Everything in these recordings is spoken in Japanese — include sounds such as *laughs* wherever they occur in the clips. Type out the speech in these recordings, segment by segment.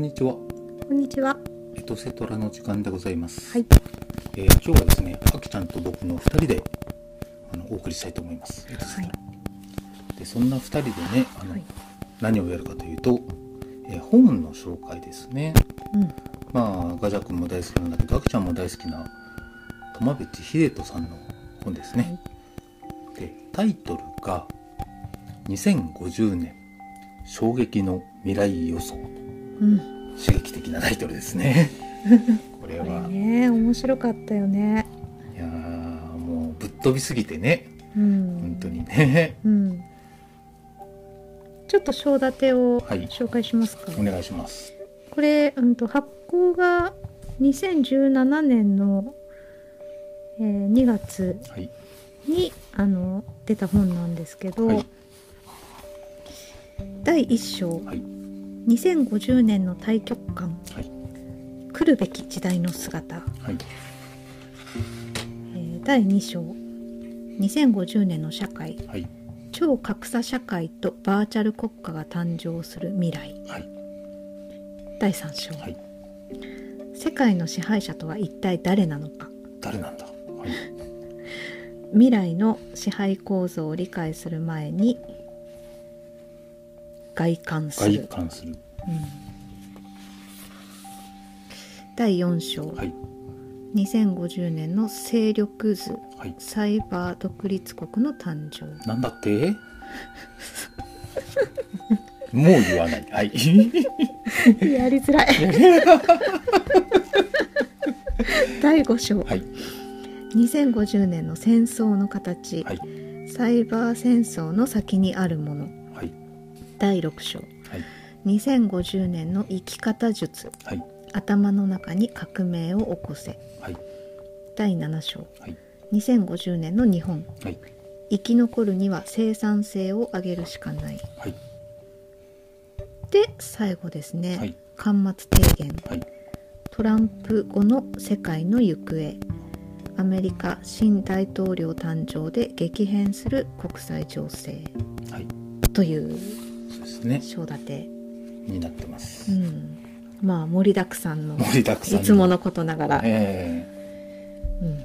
こんにちは。こんにちは。エトセトラの時間でございます。はい。えー今日はですね、あきちゃんと僕の2人であのお送りしたいと思います。はい。でそんな2人でねあの、はい何をやるかというと、えー本の紹介ですね。うん。まあガジャ君も大好きなんだけど、あきちゃんも大好きな友部秀人さんの本ですね。でタイトルが「2050年衝撃の未来予想」うん。刺激的なタイトルですね。*laughs* これは、いね、面白かったよね。やーもうぶっ飛びすぎてね、うん。本当にね。うん。ちょっと章立てをはい紹介しますか。お願いします。これ、うんと発行が2017年の、えー2月はい。にあの出た本なんですけど、はい第1章、はい。2050年の太極観はい。来るべき時代の姿、はい。えー第2章2050年の社会はい。超格差社会とバーチャル国家が誕生する未来はい。第3章、はい。世界の支配者とは一体誰なのか誰なんだ？はい。未来の支配構造を理解する前に外観す外る、観する。第4章、はい。2050年の勢力図はい。サイバー独立国の誕生なんだって？*laughs* もう言わない。はい。*laughs* やりづらい *laughs* 第5章、はい。2050年の戦争の形、はい。サイバー戦争の先にあるものはい。第6章はい。2050年の生き方術はい。頭の中に革命を起こせはい。第7章はい。2050年の日本はい。生き残るには生産性を上げるしかないはい。で最後ですね、はい端末提言はい。トランプ後の世界の行方アメリカ新大統領誕生で激変する国際情勢はい。というですね。章立て、になってます。うん、まあ盛りだくさんの盛りだくさんいつものことながら、えうん。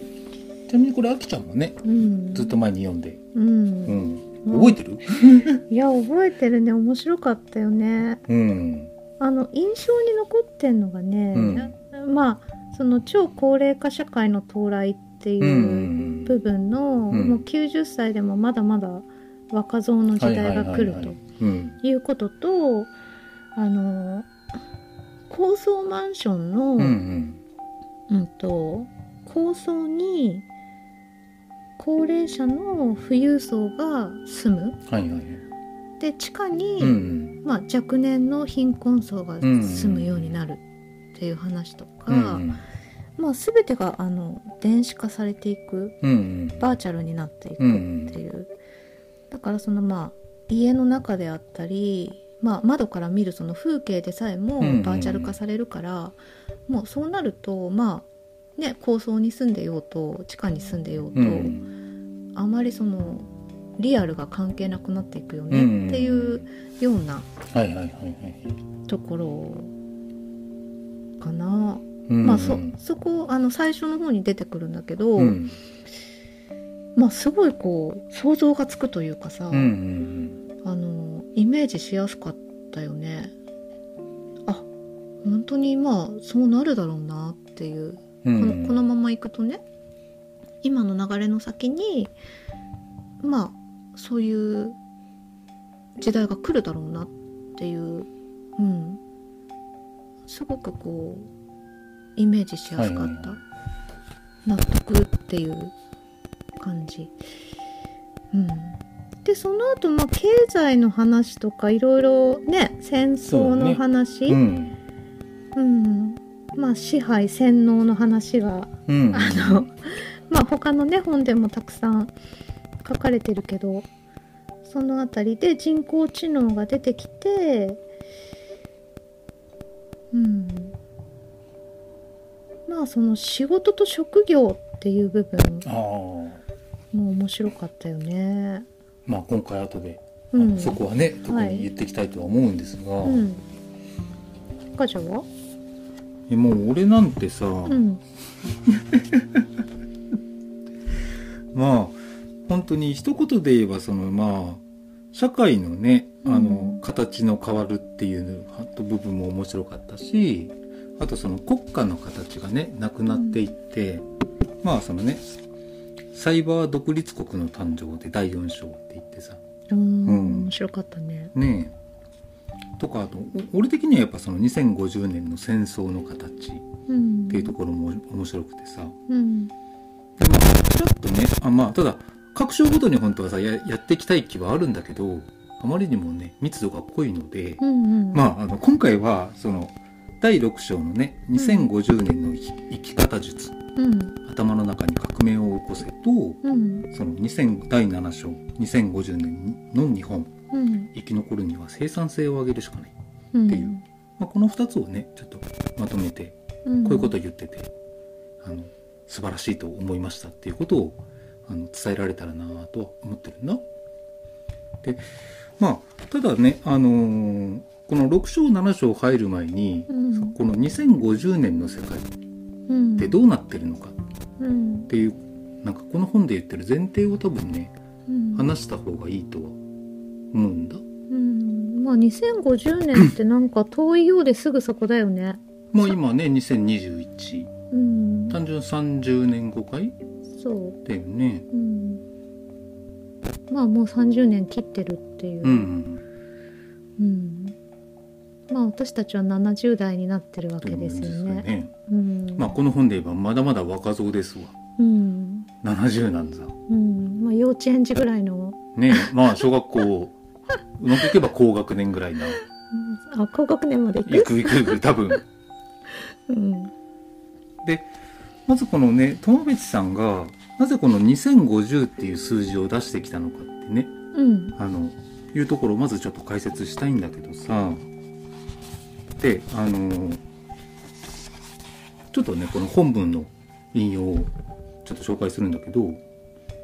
えちなみにこれあきちゃんもねうん。ずっと前に読んで、ううん。ん、うん。覚えてる？*laughs* いや覚えてるね。面白かったよね。うん。あの印象に残ってんのがね、まあその超高齢化社会の到来っていうん部分の、うん。もう90歳でもまだまだ若造の時代が来ると。うん。いうこととあの高層マンションの、うんうん。うんと高層に高齢者の富裕層が住む。はいはいはい。で地下に、うんうん。まあ、若年の貧困層が住むようになるっていう話とか、うんまあ、全てがあの電子化されていくうんうん。バーチャルになっていくっていう、だからそのまあ家の中であったり、まあ、窓から見るその風景でさえもバーチャル化されるから、もうそうなるとまあね高層に住んでようと地下に住んでようと、うん。あまりそのリアルが関係なくなっていくよねっていうようなところかな。うん。まあそそこあの最初の方に出てくるんだけど、うんまあすごいこう想像がつくというかさ、うんうんあのイメージしやすかったよね。あ本当にまあそうなるだろうなっていう、うんこのこのままいくとね。今の流れの先にまあそういう時代が来るだろうなっていう。うん。すごくこうイメージしやすかった、はいはいはい。納得っていう感じ。うん。でその後まあ経済の話とかいろいろね戦争の話。う,、うん。ん。まあ支配洗脳の話がうん。あのまあ他のね本でもたくさん書かれてるけどその辺りで人工知能が出てきてうん。まあその仕事と職業っていう部分も面白かったよね。まあ今回後で、うん、そこはね特はい。に言っていきたいとは思うんですが、うん、かじゃは？えもう俺なんてさ、うん。*laughs* まあ本当に一言で言えばそのまあ社会のねあの、うん形の変わるっていう部分も面白かったしあとその国家の形がねなくなっていって、まあそのねサイバー独立国の誕生で第4章って言ってさ。うん。うん。面白かったね。ねえ。とかあとお俺的にはやっぱその2050年の戦争の形っうん。ていうところも面白くてさ、うん。でまあちょっとねあまあただ各章ごとに本当はさややっていきたい気はあるんだけどあまりにもね密度が濃いので、うんうん。まああの今回はその第6章のね2050年の生き生き方術うん頭の中に革命を起こせとうん。その2000第7章2050年の日本。うん。生き残るには生産性を上げるしかない、うん。っていう。まあ、この2つをねちょっとまとめてうん。こういうことを言ってて、あの素晴らしいと思いましたっていうことをあの伝えられたらなとは思ってるんだ。でまあただね、あのーこの6章7章入る前に、うん。この2050年の世界っうん。てどうなってるのか。うん。っていうなんかこの本で言ってる前提を多分ねうん。話した方がいいとは思うんだ。うん。まあ2050年ってなんか遠いようですぐそこだよね。まあ今ね2021うん。単純30年後かい？そう。だよね。うん。まあもう30年切ってるっていう。うんうん。うんまあ私たちは70代になってるわけですよね。ね。うん。まあこの本で言えばまだまだ若造ですわ。うん。70なんだ。うん。まあ幼稚園児ぐらいの。ねえ、まあ小学校、うまくいけば高学年ぐらいな。うん。あ高学年まで行行くく行く行く、多分。*laughs* うん。で、まずこのね、友別さんが、なぜこの2050っていう数字を出してきたのかってね、うん。あの、いうところをまずちょっと解説したいんだけどさ、で、あの、ちょっとね、この本文の引用をちょっと紹介するんだけど、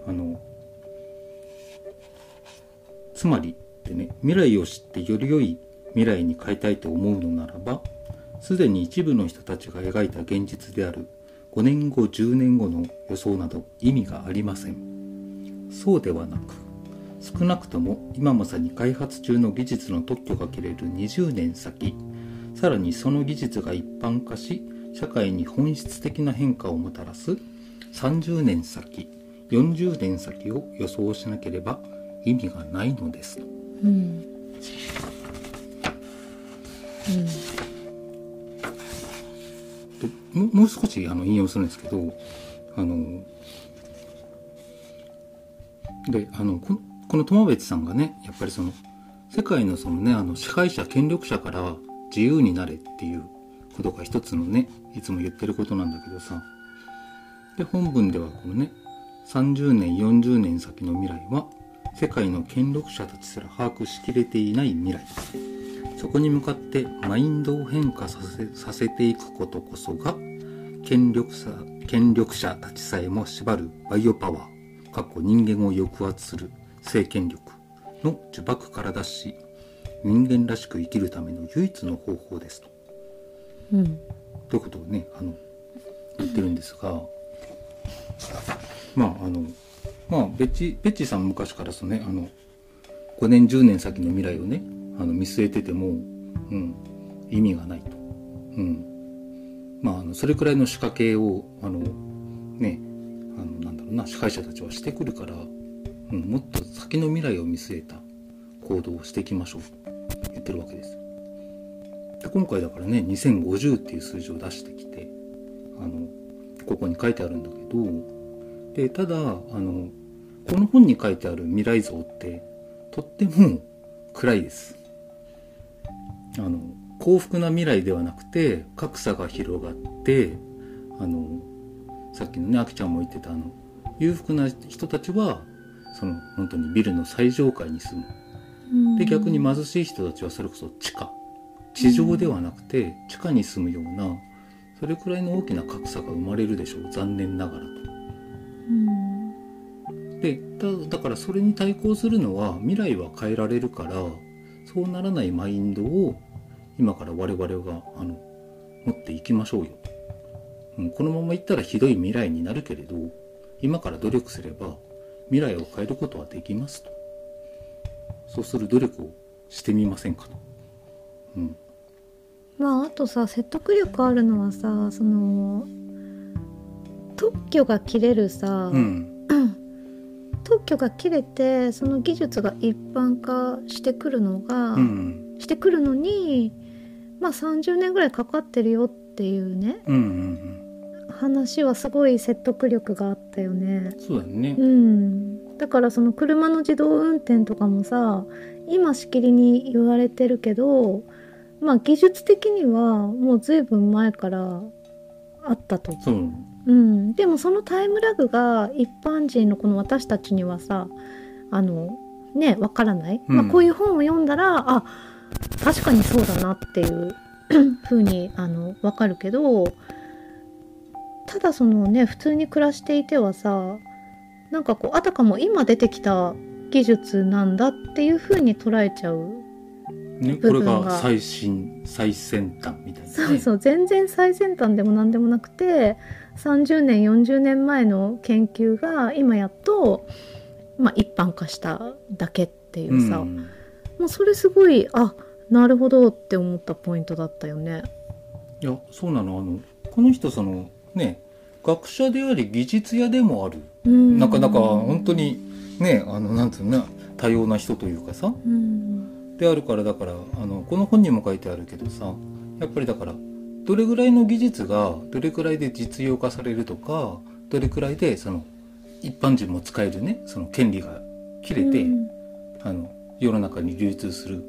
あの、つまりってね、未来を知ってより良い未来に変えたいと思うのならば、すでに一部の人たちが描いた現実である5年後、10年後の予想など意味がありません。そうではなく、少なくとも今まさに開発中の技術の特許が切れる20年先、さらにその技術が一般化し、社会に本質的な変化をもたらす30年先、40年先を予想しなければ意味がないのです。うんでももう少しあの引用するんですけどあのであのこのこの友別さんがねやっぱりその世界のそのねあの支配者権力者から自由になれっていうことが一つのねいつも言ってることなんだけどさ。で本文ではこのね30年40年先の未来は世界の権力者たちすら把握しきれていない未来。そこに向かってマインドを変化させさせていくことこそが権力者権力者たちさえも縛るバイオパワーかっこ人間を抑圧する性権力の呪縛から脱し人間らしく生きるための唯一の方法ですと。うん。ということをねあの言ってるんですがまああのまあベッチベッチさん昔からそのねあの5年10年先の未来をねあの見据えてても、うん、意味がないと、うん、まああのそれくらいの仕掛けをあのねあのなんだろうな支配者たちはしてくるから、うん、もっと先の未来を見据えた行動をしていきましょう。と言ってるわけです。で今回だからね2050っていう数字を出してきてあのここに書いてあるんだけどでただあのこの本に書いてある未来像ってとっても暗いですあの幸福な未来ではなくて格差が広がってあのさっきのねあきちゃんも言ってたあの裕福な人たちはその本当にビルの最上階に住むで逆に貧しい人たちはそれこそ地下。地上ではなくて地下に住むようなそれくらいの大きな格差が生まれるでしょう。残念ながらと。うん。でだだからそれに対抗するのは未来は変えられるからそうならないマインドを今から我々があの持っていきましょうよ、うん、このままいったらひどい未来になるけれど今から努力すれば未来を変えることはできますとそうする努力をしてみませんかと、うん、まああとさ説得力あるのはさその特許が切れるさ、うん。*clears throat* 特許が切れてその技術が一般化してくるのが、うん。してくるのにまあ30年ぐらいかかってるよっていうねうんうん話はすごい説得力があったよね。うんそうだよね。うん、だからその車の自動運転とかもさ今しきりに言われてるけどまあ技術的にはもう随分前からあったと。そう。うん、でもそのタイムラグが一般人のこの私たちにはさあのねわからない、うん。まあ、こういう本を読んだらあ確かにそうだなっていう *clears throat* 風にあのわかるけどただそのね普通に暮らしていてはさなんかこうあたかも今出てきた技術なんだっていう風に捉えちゃうね、これがが最新最先端みたいな、ね、そうそう全然最先端でも何でもなくて30年40年前の研究が今やっと、まあ、一般化しただけっていうさ、うん。もうそれすごいあなるほどって思ったポイントだったよね。いやそうなの。あのこの人そのね学者であり技術屋でもある、うんなかなか本当にねあのなんつうのね多様な人というかさ。うん。であるからだからあのこの本にも書いてあるけどさやっぱりだからどれぐらいの技術がどれくらいで実用化されるとかどれくらいでその一般人も使えるねその権利が切れて、うん。あの世の中に流通する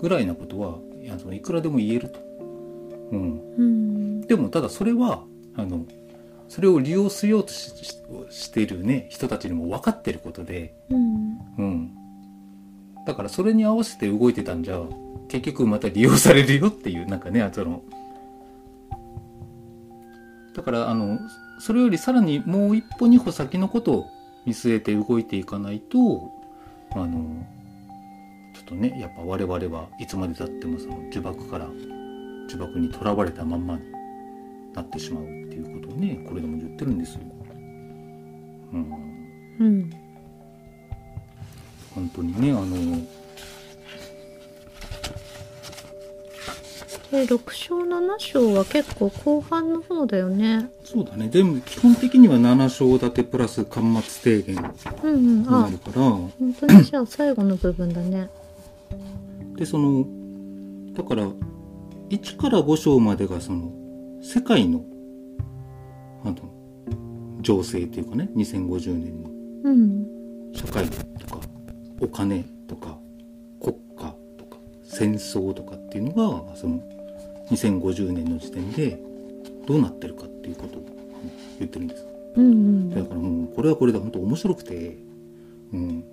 ぐらいなことはいやそのいくらでも言えると。うん、うん。でもただそれはあのそれを利用しようとしているね人たちにも分かってることで、うん。うん、だからそれに合わせて動いてたんじゃ結局また利用されるよっていうなんかねその。だからあのそれよりさらにもう一歩二歩先のことを見据えて動いていかないとあのちょっとねやっぱ我々はいつまでたってもその呪縛から呪縛にとらわれたまんまになってしまうっていうことをねこれでも言ってるんですよ。うんうん本当にねあので6章7章は結構後半の方だよね。そうだね全部基本的には7章立てプラス端末提言にうんうん、あなるから本当にじゃあ最後の部分だね。でそのだから1から5章までがその世界のあの？情勢っていうかね2050年のうん。社会とかお金とか国家とか戦争とかっていうのがその2050年の時点でどうなってるかっていうことを言ってるんです。うんうん。だからもうこれはこれで本当面白くて、うん、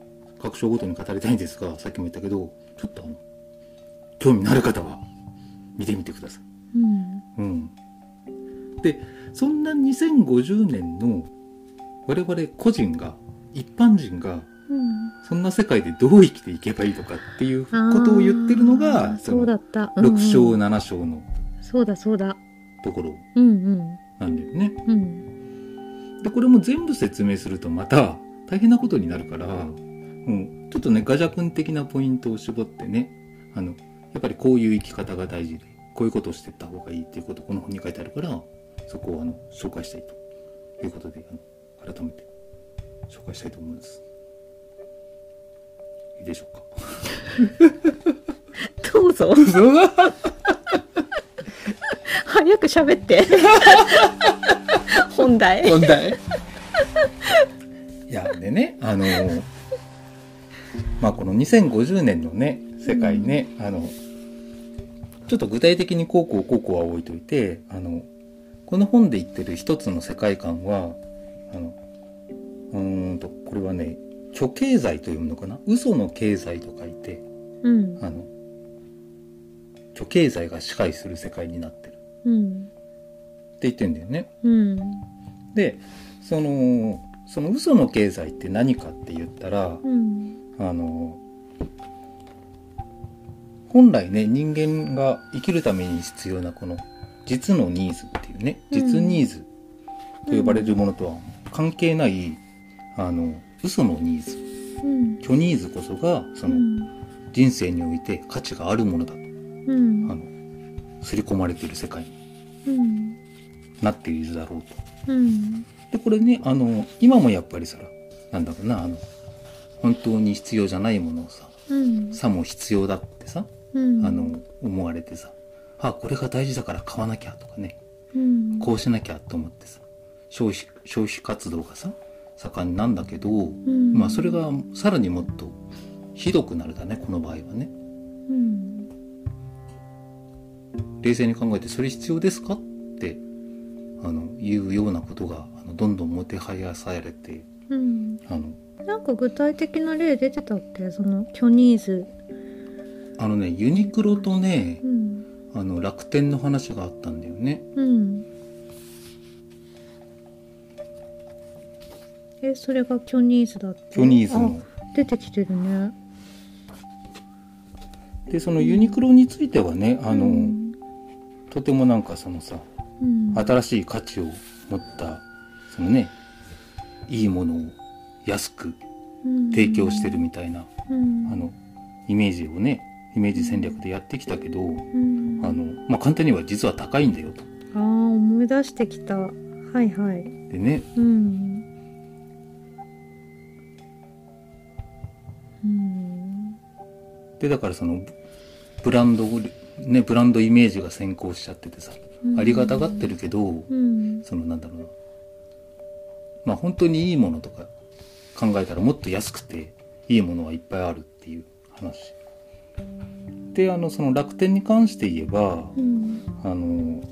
各章ごとに語りたいんですがさっきも言ったけどちょっとあの興味のある方は見てみてください。うん。うん、でそんな2050年の我々個人が一般人がうんそんな世界でどう生きていけばいいのかっていうことを言ってるのあがそのーそうだった。うんうん6章7章のそうだそうだ。ところなんだよね。うんでこれも全部説明するとまた大変なことになるから、うん、ちょっとねガジャ君的なポイントを絞ってねあのやっぱりこういう生き方が大事でこういうことをしていった方がいいっていうことこの本に書いてあるからそこをあの紹介したいということであの改めて紹介したいと思います。いいでしょうか？*laughs* どうぞ。*laughs* 早く喋って。本題。問題。いやでねあのまあこの2050年のね世界ね、あのちょっと具体的にこうこうこうこうは置いといてあのこの本で言ってる一つの世界観はあのうーんとこれはね虚経済というのかな？嘘の経済と書いてうん。あの虚経済が支配する世界になってる。ってうん言ってんだよね。うん。でそのその嘘の経済って何かって言ったらうん。あの本来ね人間が生きるために必要なこの実のニーズっていうねうん。実ニーズと呼ばれるものとは関係ない、あの嘘のニーズ。うん。虚ニーズこそがそうのん。人生において価値があるものだうん。あの刷り込まれている世界にうん。なっているだろうと。うん。でこれねあの今もやっぱりさなんだろうなあの本当に必要じゃないものをさうん。さも必要だってさ、うん。あの思われてさあこれが大事だから買わなきゃとかね。うん。こうしなきゃと思ってさ。消費消費活動がさ盛んなんだけど、うん。まあそれがさらにもっとひどくなるだねこの場合はね。うん。冷静に考えてそれ必要ですかってあのいうようなことがあのどんどんもてはやされてうん。あのなんか具体的な例出てたっけ？そのキョニーズ。あのねユニクロとねうんあの楽天の話があったんだよね。うん。えそれがキョニーズだって？キョニーズの。あ出てきてるね。でそのユニクロについてはねあの、うんとてもなんかそのさうん。新しい価値を持ったそのねいいものを安く提供してるみたいな、うん。あのイメージをねイメージ戦略でやってきたけど、うん。あのまあ、簡単には実は高いんだよと。あー思い出してきた。はいはい。でねうん。うん。でだからそのブランドねブランドイメージが先行しちゃっててさ、ありがたがってるけど、うん。そのなんだろうな。まあ本当にいいものとか考えたらもっと安くていいものはいっぱいあるっていう話であのその楽天に関して言えばうん。あの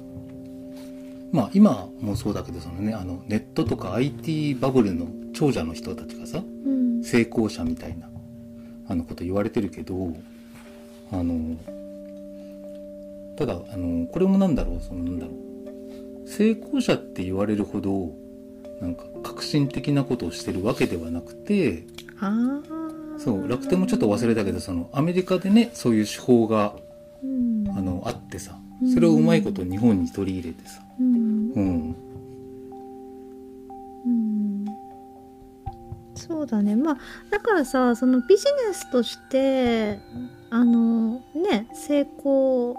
まあ今もそうだけどそのねあのネットとか IT バブルの長者の人たちがさうん。成功者みたいなあのこと言われてるけどあのただあのこれもなんだろうそのなんだろう。成功者って言われるほどなんか革新的なことをしてるわけではなくてああそう楽天もちょっと忘れたけどそのアメリカでねそういう手法がうん。あのあってさそれをうまいこと日本に取り入れてさ。うん。うん。うん。そうだね。まあだからさそのビジネスとしてあのね成功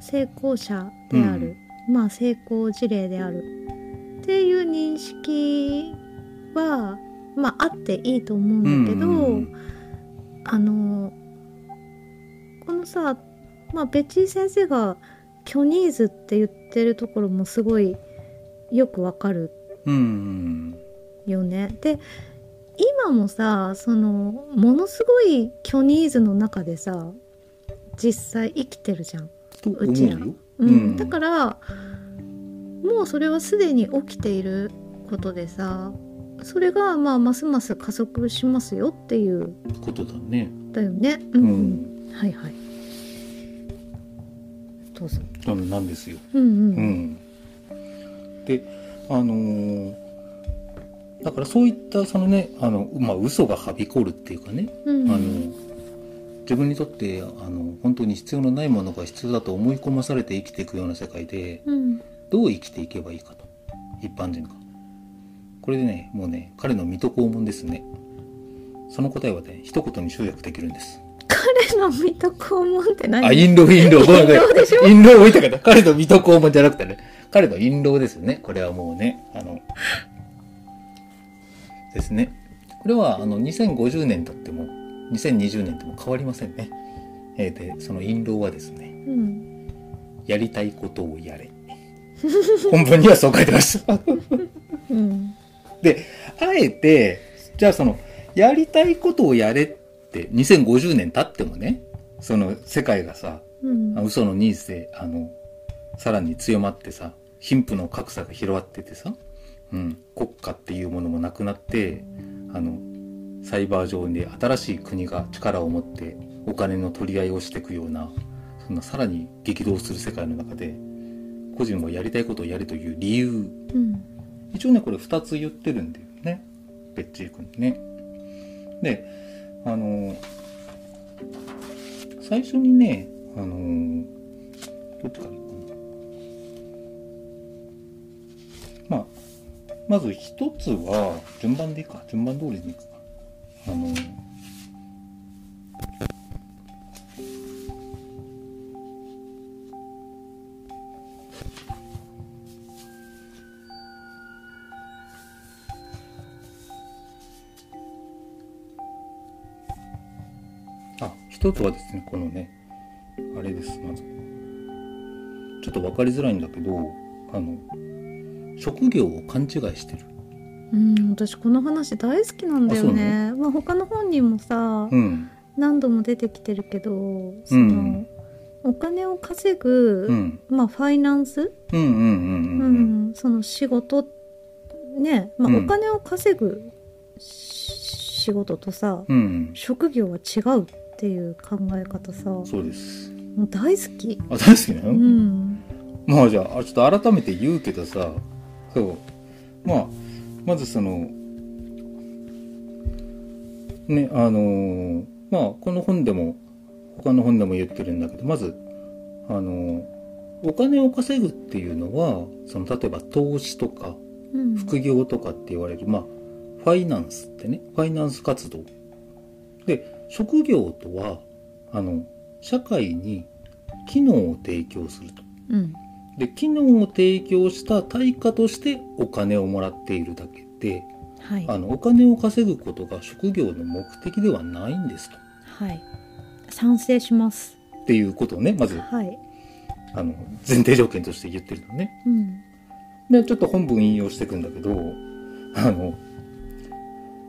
成功者である、まあ成功事例である。っていう認識はまああっていいと思うんだけど、うんあのこのさまあベッチー先生が「キョニーズ」って言ってるところもすごいよくわかるうんよね。で今もさそのものすごいキョニーズの中でさ実際生きてるじゃん。ううちらよ。うんだからもうそれはすでに起きていることでさそれがまあますます加速しますよっていうことだね。だよね。うん、ううんん、はいはい。どうぞ。あのなんですよ。うんう。うんん、であのーだからそういったそのねあの、まあ、嘘がはびこるっていうかね、うんあの自分にとってあの本当に必要のないものが必要だと思い込まされて生きていくような世界でうんどう生きていけばいいかと一般人がこれでねもうね彼の水戸黄門ですねその答えはね一言に集約できるんです彼の水戸黄門って何？あ、印籠、印籠。ごめんごめん印籠でしょ？印籠置いたから、彼の水戸黄門じゃなくてね、彼の印籠ですね。これはもうね、あの、ですね。これは、あの、2050年経っても、2020年とも変わりませんね。えーで、その印籠はですね、うん。やりたいことをやれ。本文にはそう書いてました。うん。で、あえて、じゃあその、やりたいことをやれって、2050年経ってもね、その世界がさ、うんあ。嘘のニーズで、あの、さらに強まってさ、貧富の格差が広がっててさ、うん、国家っていうものもなくなって、あの、サイバー上で新しい国が力を持ってお金の取り合いをしていくような、そんなさらに激動する世界の中で、個人はやりたいことをやれという理由、うん。一応ね、これ二つ言ってるんだよね。ベッチー君ね。で、あの、最初にねあのーどっちからいこうかなまあまず一つは順番でいいか順番通りにいくかあの一つはですねこのねあれですまず。ちょっと分かりづらいんだけどあの職業を勘違いしてる。うん私この話大好きなんだよね。まあ他の本にもさ、うん。何度も出てきてるけどその、うん。お金を稼ぐ、うん。まあファイナンス、その仕事ね、まあ、うん。お金を稼ぐし仕事とさ、職業は違う。っていう考え方さ。もそうです。う大好き。あ大好きなの、うん。まあじゃああちょっと改めて言うけどさ。そう。まあまずそのねあのーまあこの本でも他の本でも言ってるんだけどまずあのーお金を稼ぐっていうのはその例えば投資とかうん。副業とかって言われるまあファイナンスってねファイナンス活動。で職業とはあの社会に機能を提供すると。うん。で機能を提供した対価としてお金をもらっているだけではい。あのお金を稼ぐことが職業の目的ではないんですと。はい。賛成します。っていうことをねまずはい。あの前提条件として言ってるのね。うん。でちょっと本文引用していくんだけどあの、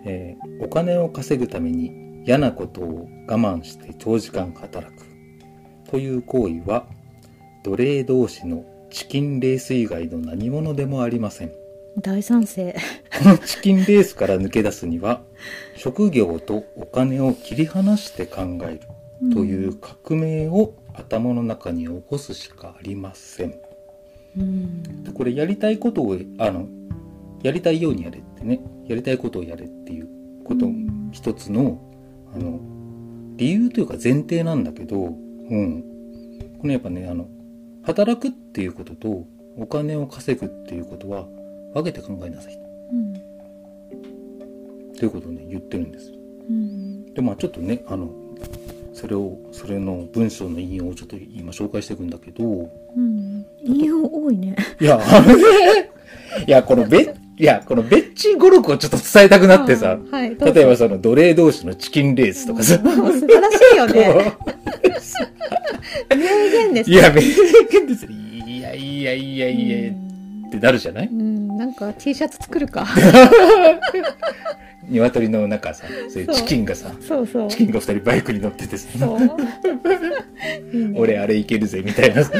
えーお金を稼ぐために嫌なことを我慢して長時間働く。という行為は奴隷同士のチキンレース以外の何者でもありません。大賛成。このチキンレースから抜け出すには *laughs* 職業とお金を切り離して考えるという革命を頭の中に起こすしかありません。うん。でこれやりたいことをあのやりたいようにやれってねやりたいことをやれっていうことうん一つのあの理由というか前提なんだけど、うん、このやっぱねあの働くっていうこととお金を稼ぐっていうことは分けて考えなさい。うん。ということをね言ってるんです。うん。でまあちょっとねあのそれをそれの文章の引用をちょっと今紹介していくんだけどうん引用多いねいやいやこのべいやこのベッチ語録をちょっと伝えたくなってさ。あはい例えばその奴隷同士のチキンレースとかさ。素晴らしいよね。*laughs* 名言ですいや名言ですいやいやいやいやってなるじゃない？うんなんか T シャツ作るか。*laughs* 鶏の中さそういうチキンがさそうそう。チキンが二人バイクに乗っててさ。*laughs* 俺あれいけるぜみたいなさ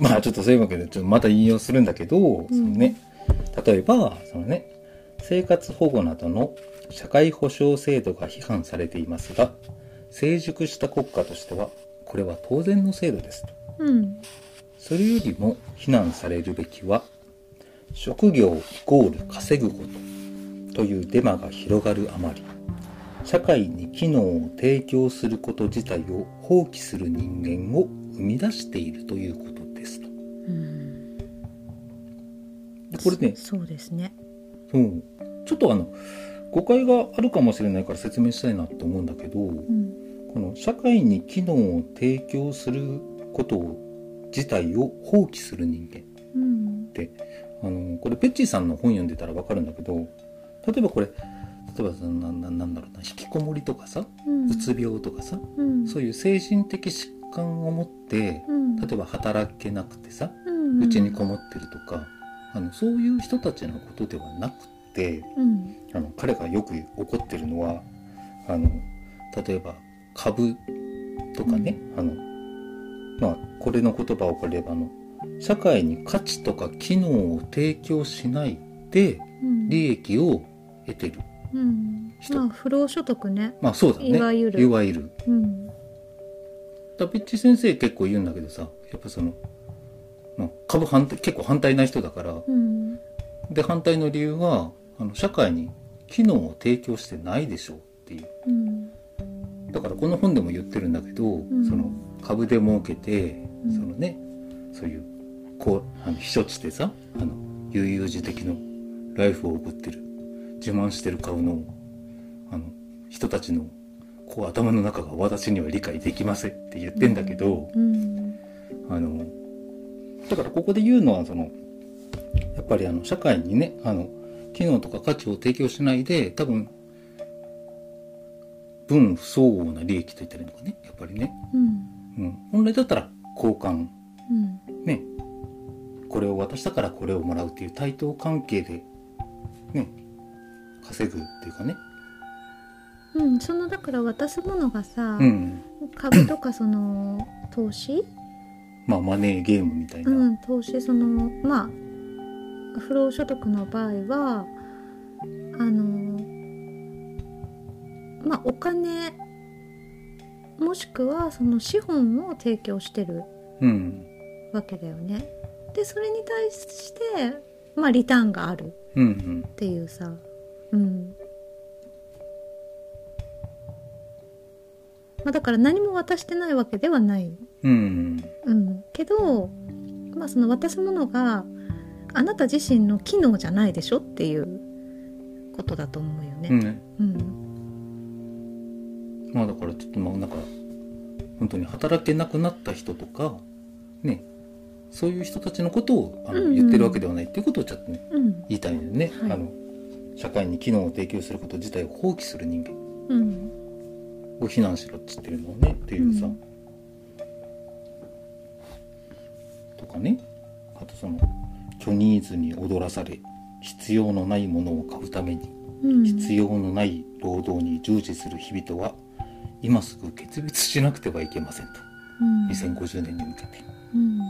まあちょっとそういうわけでちょっとまた引用するんだけど、そのね例えばそのね生活保護などの社会保障制度が批判されていますが成熟した国家としてはこれは当然の制度ですと。うん。それよりも非難されるべきは職業イコール稼ぐことというデマが広がるあまり社会に機能を提供すること自体を放棄する人間を生み出しているということ。うん。でこれね、そうですね。うん、ちょっとあの誤解があるかもしれないから説明したいなと思うんだけど、うん。この社会に機能を提供することを自体を放棄する人間うん。ってあのこれペッチーさんの本読んでたらわかるんだけど例えばこれ例えばそのなななんだろうな引きこもりとかさうん。うつ病とかさ、うん。そういう精神的疾患を持ってうん。例えば働けなくてさうんうちにこもってるとかあのそういう人たちのことではなくてうん。あの彼がよく怒ってるのはあの例えば株とかね、あのまあこれの言葉を借りればあの社会に価値とか機能を提供しないでうん。利益を得てるうん。人。まあ不労所得ね。まあそうだね。いわゆる。いわゆる。うん。ッチ先生結構言うんだけどさやっぱその、まあ、株反対結構反対な人だから。うん。で反対の理由はあの社会に機能を提供してないでしょうっていう。うん。だからこの本でも言ってるんだけど、ん。その株で儲けて、うん。そのねそういうこうあの避暑地でさあの悠々自適のライフを送ってる自慢してる顔のあの人たちのこう頭の中が私には理解できませんって言ってんだけど、うん。あのだからここで言うのはそのやっぱりあの社会にねあの機能とか価値を提供しないで多分分不相応な利益といったらいいのかねやっぱりね、うん。うん、本来だったら交換。うん。ね。これを渡したからこれをもらうっていう対等関係でね。稼ぐっていうかね。うん、そのだから渡すものがさ、うん。株とかその投資、まあマネーゲームみたいな、うん、投資そのまあ不労所得の場合はあのまあお金もしくはその資本を提供してるうん。わけだよね。でそれに対してまあリターンがあるうんうんっていうさうん。まあだから何も渡してないわけではない。うん。うん、けど、まあ、その渡すものがあなた自身の機能じゃないでしょっていうことだと思うよね。うんうん。まあだからちょっとまあなんか本当に働けなくなった人とかねそういう人たちのことをあの、うんうん。言ってるわけではないっていうことをちょっとねうん。言いたいんだよね、はい。あの社会に機能を提供すること自体を放棄する人間うん。を非難しろっつってるのをねっていうさ、うんとかね。あとその虚ニーズに踊らされ必要のないものを買うためにうん。必要のない労働に従事する日々は今すぐ決別しなくてはいけませんと。うん。2050年に向けて。いうん。や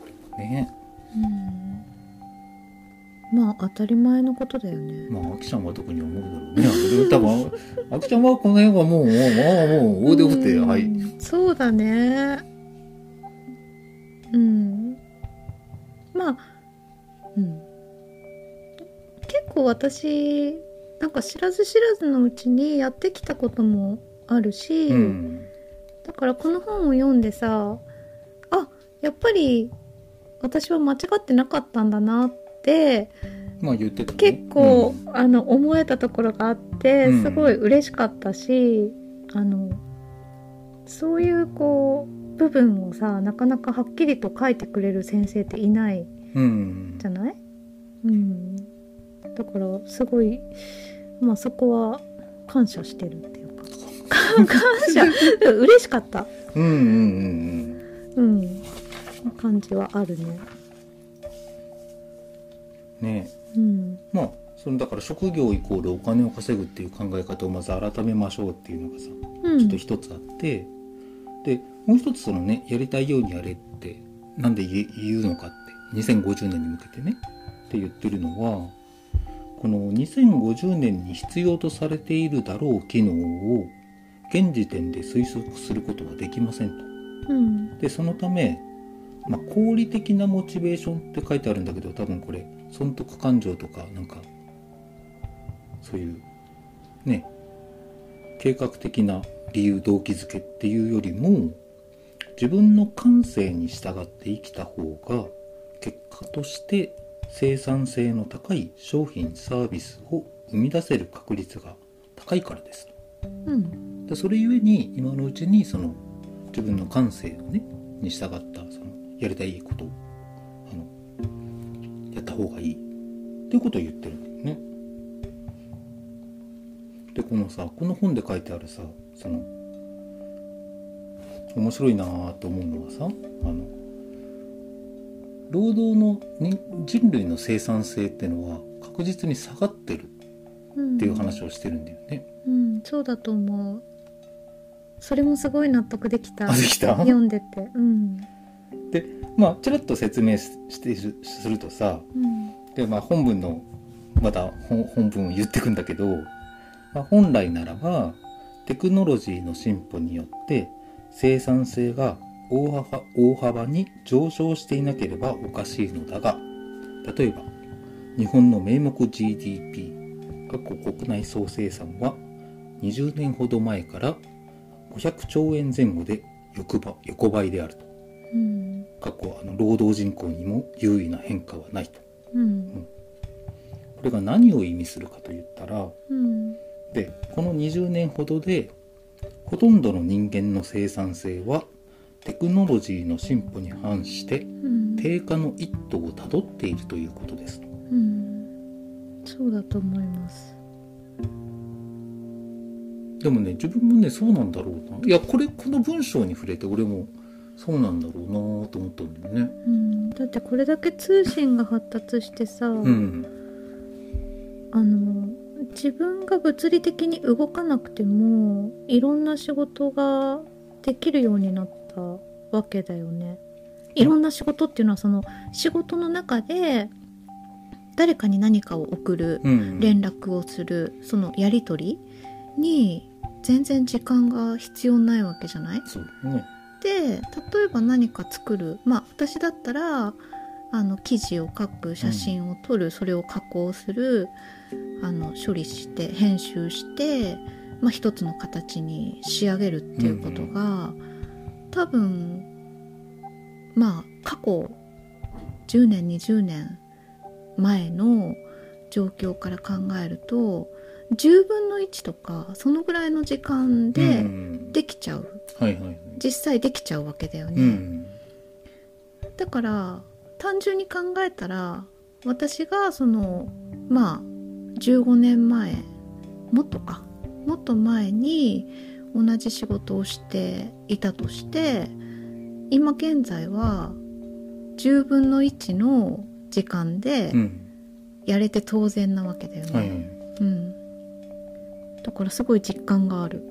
これもね。うん。まあ当たり前のことだよね。まああきちゃんは特に思うだろうね。多分あきちゃんはこの辺はもうもうもう大手振ってうんはいそうだね。うん。まあ、うん。結構私なんか知らず知らずのうちにやってきたこともあるし、うんだからこの本を読んでさあやっぱり私は間違ってなかったんだなってまあ言ってたね結構、あの思えたところがあってうんすごい嬉しかったし、あのそういうこう部分をさなかなかはっきりと書いてくれる先生っていないうん。じゃない？うん。だからすごいまあそこは感謝してるっていうか。*laughs* 感謝？嬉しかった。うんうんうんうん。感じはあるね。うんね。うん。まあそのだから職業イコールお金を稼ぐっていう考え方をまず改めましょうっていうのがさうん。ちょっと一つあって、でもう一つそのねやりたいようにやれってなんで言うのかって2050年に向けてねって言ってるのはこの2050年に必要とされているだろう機能を現時点で推測することはできませんと。うんでそのため、まあ、合理的なモチベーションって書いてあるんだけど多分これ損得感情とかなんかそういうね計画的な理由動機づけっていうよりも自分の感性に従って生きた方が結果として生産性の高い商品サービスを生み出せる確率が高いからですと。うんでそれゆえに今のうちにその自分の感性をねに従ったそのやりたいことをあのやった方がいいっていうことを言ってるんだよね。でこのさこの本で書いてあるさその面白いなぁと思うのはさあの労働のに人類の生産性っていうのは確実に下がってるうんっていう話をしてるんだよね。うん、そうだと思う。それもすごい納得できた。あできた？読んでて。うん。でまあちらっと説明ししてすするとさうん。で、まあ、本文のまた本本文を言ってくんだけど、まあ、本来ならばテクノロジーの進歩によって生産性が大幅大幅に上昇していなければおかしいのだが例えば日本の名目 GDP 各国内総生産は20年ほど前から500兆円前後で横ば横ばいであると。うん。過去あの労働人口にも優位な変化はないと。うん。これが何を意味するかといったらうん。でこの20年ほどでほとんどの人間の生産性はテクノロジーの進歩に反してうん。低下の一途をたどっているということです。うん。そうだと思います。でもね自分もねそうなんだろうな。いやこれこの文章に触れて俺もそうなんだろうなと思ったんだよね。うん。だってこれだけ通信が発達してさ、うん。あの自分が物理的に動かなくてもいろんな仕事ができるようになったわけだよね。いろんな仕事っていうのはその仕事の中で誰かに何かを送るうん。連絡をするそのやり取りに全然時間が必要ないわけじゃない？ね。で例えば何か作る。まあ私だったらあの記事を書く写真を撮る、それを加工するあの処理して編集して、まあ、一つの形に仕上げるっていうことが、多分まあ過去10年20年前の状況から考えると10分の1とかそのぐらいの時間うでん。できちゃう、実際できちゃうわけだようね、ん。だから単純に考えたら私がそのまあ15年前もっとか。もっと前に同じ仕事をしていたとして今現在は10分の1の時間でうん。やれて当然なわけだよね、はいはい。うん、だからすごい実感がある。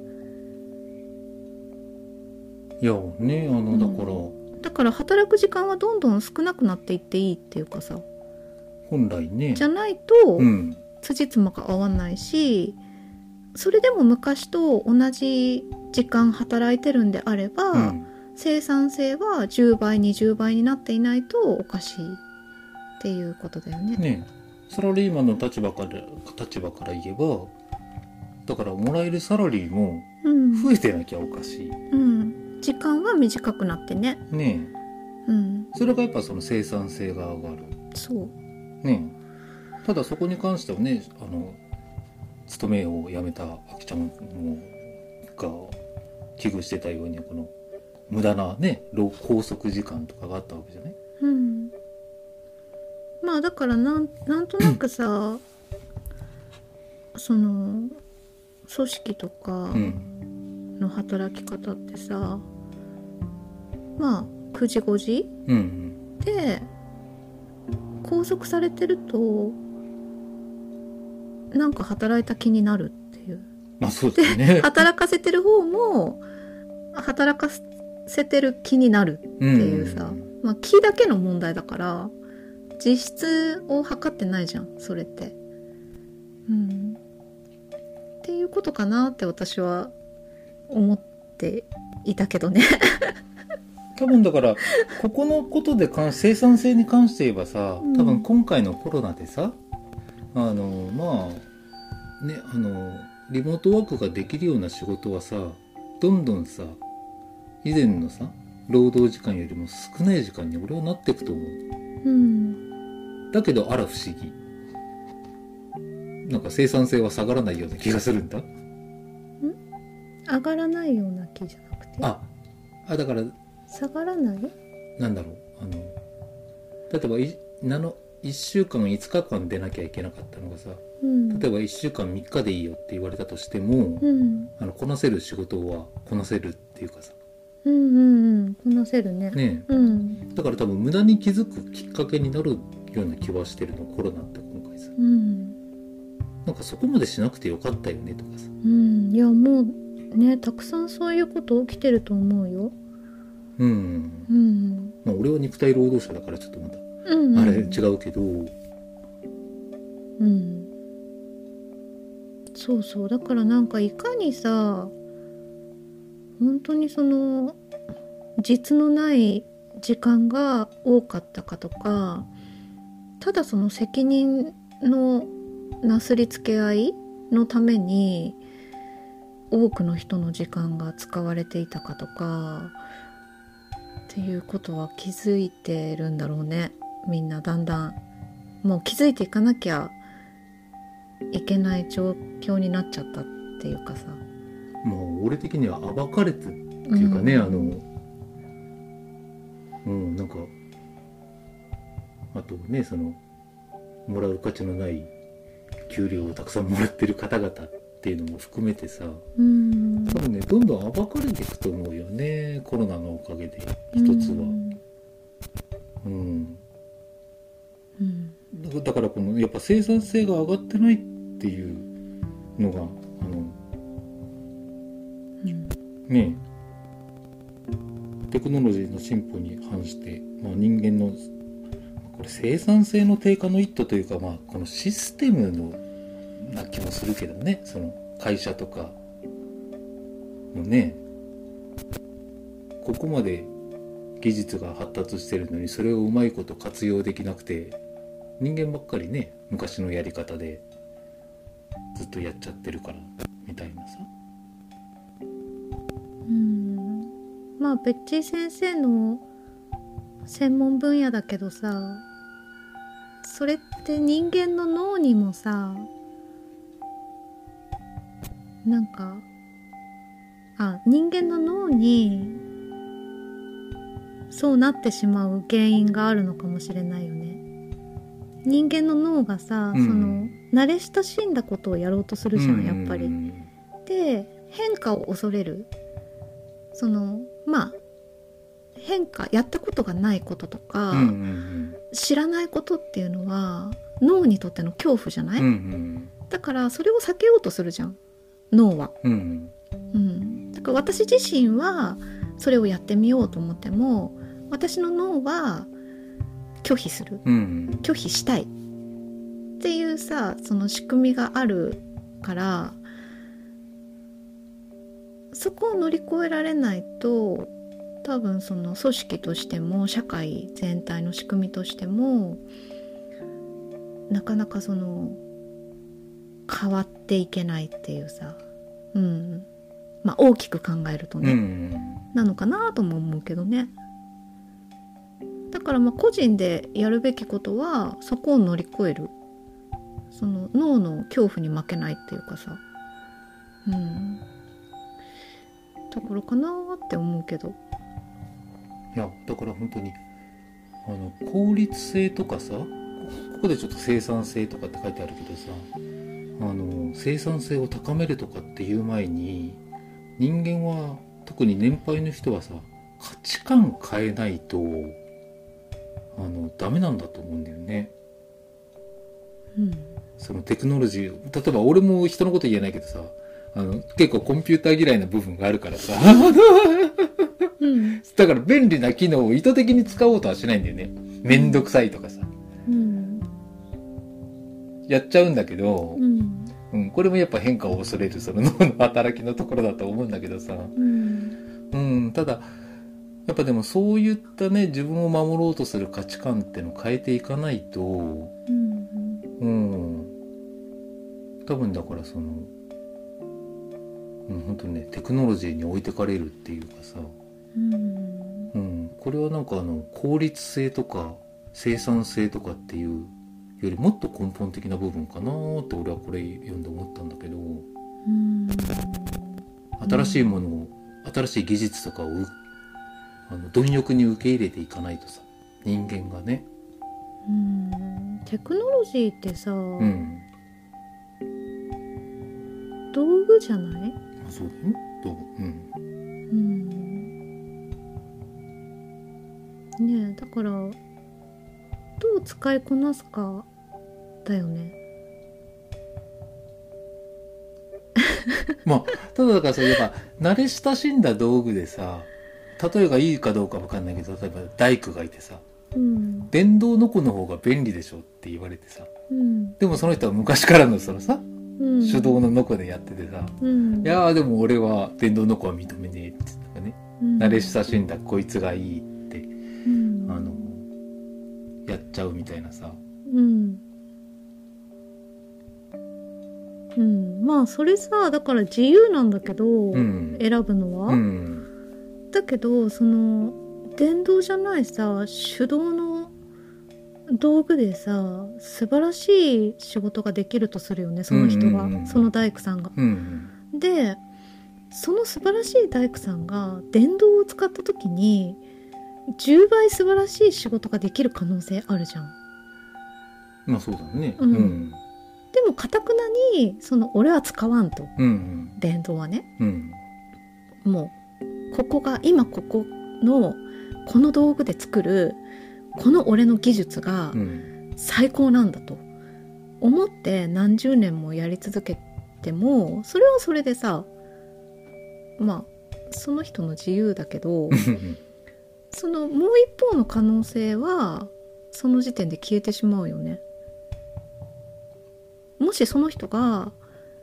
いやねあのだから、だから働く時間はどんどん少なくなっていっていいっていうかさ。本来ね。じゃないと、うん辻褄が合わないしそれでも昔と同じ時間働いてるんであれば、うん。生産性は10倍20倍になっていないとおかしいっていうことだよね。ねサラリーマンの立場から立場から言えばだからもらえるサラリーもうん。増えてなきゃおかしい。うん、時間は短くなってね。ねうん、それがやっぱその生産性が上がる。そう。ねただそこに関してはねあの勤めを辞めたあきちゃんもが危惧してたようにこの無駄なね労拘束時間とかがあったわけじゃない？うん、まあだからなんなんとなくさ *coughs* その組織とかうん。の働き方ってさまあ9時5時うん。で拘束されてるとなんか働いた気になるっていう。まあそうだよね。働かせてる方も働かせてる気になるっていうさ、まあ気だけの問題だから実質を測ってないじゃんそれって。うん。っていうことかなって私は思っていたけどね。多分だからここのことで関生産性に関して言えばさうん。多分今回のコロナでさあのまあねあのリモートワークができるような仕事はさどんどんさ以前のさ労働時間よりも少ない時間に俺はなっていくと思ううん。だけどあら不思議。なんか生産性は下がらないような気がするんだ。上がらないような気じゃなくて？ああだから下がらない？なんだろう。あの例えばいなの1週間5日間出なきゃいけなかったのがさうん。例えば1週間3日でいいよって言われたとしても、うん。あのこなせる仕事はこなせるっていうかさ。うんうん。うんこなせるね。ねうん。えだから多分無駄に気づくきっかけになるような気はしてるのコロナって今回さ。うん。なんかそこまでしなくてよかったよねとかさ。うんいやもうねたくさんそういうこと起きてると思うよ。うん。うん。まあ俺は肉体労働者だからちょっとまたうんうん。あれ違うけど。うん。そうそう。だからなんかいかにさ本当にその実のない時間が多かったかとかただその責任のなすりつけ合いのために多くの人の時間が使われていたかとかっていうことは気づいてるんだろうねみんなだんだんもう気づいていかなきゃいけない状況になっちゃったっていうかさ。もう俺的には暴かれてっていうかね、うん。あのうんなんかあとねそのもらう価値のない給料をたくさんもらってる方々っていうのも含めてさうん。多分ねどんどん暴かれていくと思うよねコロナのおかげで一つは。うん。うんだからだからこのやっぱ生産性が上がってないっていうのがあのうん。ねテクノロジーの進歩に反して、まあ、人間のこれ生産性の低下の一途というか、まあ、このシステムのな気もするけどね。その会社とかのね。ここまで技術が発達してるのにそれをうまいこと活用できなくて人間ばっかりね昔のやり方でずっとやっちゃってるからみたいなさ。うん。まあベッチー先生の専門分野だけどさそれって人間の脳にもさなんかあ人間の脳にそうなってしまう原因があるのかもしれないよね。人間の脳がさ、うん。その慣れ親しんだことをやろうとするじゃん、やっぱり。うんで変化を恐れる。そのまあ変化やったことがないこととか、知らないことっていうのは脳にとっての恐怖じゃない、うんうん。だからそれを避けようとするじゃん。脳は、うん。うん、だから私自身はそれをやってみようと思っても私の脳は拒否する。うん。拒否したい。っていうさその仕組みがあるからそこを乗り越えられないと多分その組織としても社会全体の仕組みとしてもなかなかその変わっていけないっていうさ。うん。まあ大きく考えるとうんうね、ん。なのかなとも思うけどねだからまあ個人でやるべきことはそこを乗り越える。その脳の恐怖に負けないっていうかさ。うん。ところかなって思うけど。いやだから本当にあの効率性とかさこここでちょっと生産性とかって書いてあるけどさあの生産性を高めるとかっていう前に人間は特に年配の人はさ価値観変えないとあのダメなんだと思うんだよね。うん。そのテクノロジー例えば俺も人のこと言えないけどさあの結構コンピューター嫌いな部分があるからさ。うん。*laughs* だから便利な機能を意図的に使おうとはしないんだよね。めんどくさいとかさ。うん。やっちゃうんだけどう、ん。うん、これもやっぱ変化を恐れるその脳の働きのところだと思うんだけどさ、うん。うん、ただやっぱでもそういったね自分を守ろうとする価値観ってのを変えていかないとうんうん。多分だからそのうん本当にねテクノロジーに置いてかれるっていうかさ、うん。うん、これはなんかあの効率性とか生産性とかっていうよりもっと根本的な部分かなーって俺はこれ読んで思ったんだけど。うん。新しいものを、新しい技術とかをうあの貪欲に受け入れていかないとさ人間がね。うん。テクノロジーってさ、うん。道具じゃない？あそうだよ。どううん。うん。ねえだからどう使いこなすかだよね。*laughs* まあただだからさやっぱ慣れ親しんだ道具でさ例えがいいかどうかわかんないけど例えば大工がいてさうん。電動のこの方が便利でしょって言われてさうん。でもその人は昔からのそのさうん。手動のノコでやっててさ、うん。いやーでも俺は電動ノコは認めねえって言っね、うん。慣れ親しんだこいつがいいってうん。あのやっちゃうみたいなさ。うん。うん、まあそれさだから自由なんだけど、うん。選ぶのは、うんだけどその電動じゃないさ手動の道具でさ素晴らしい仕事ができるとするよねその人が、うんうんうんその大工さんが。うんでその素晴らしい大工さんが電動を使った時に10倍素晴らしい仕事ができる可能性あるじゃん。まあそうだね。うん。うん。でもかたくなにその俺は使わんと。うん。電動はね。うん。もうここが今ここのこの道具で作るこの俺の技術がうん最高なんだと思って何十年もやり続けてもそれはそれでさまあその人の自由だけど *laughs* そのもう一方の可能性はその時点で消えてしまうよね。もしその人が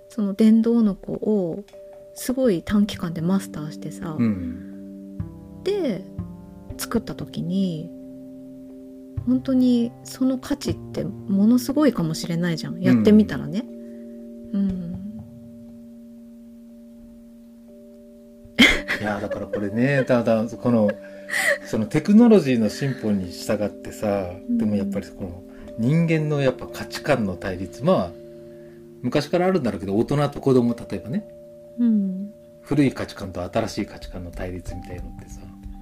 その電動の子をすごい短期間でマスターしてさ、うんで作った時に本当にその価値ってものすごいかもしれないじゃん。やってみたらね。うん、いやだからこれね *laughs* ただこのそのテクノロジーの進歩に従ってさうん。でもやっぱりこの人間のやっぱ価値観の対立まあ昔からあるんだろうけど大人と子供例えばねうん。古い価値観と新しい価値観の対立みたいのってさ。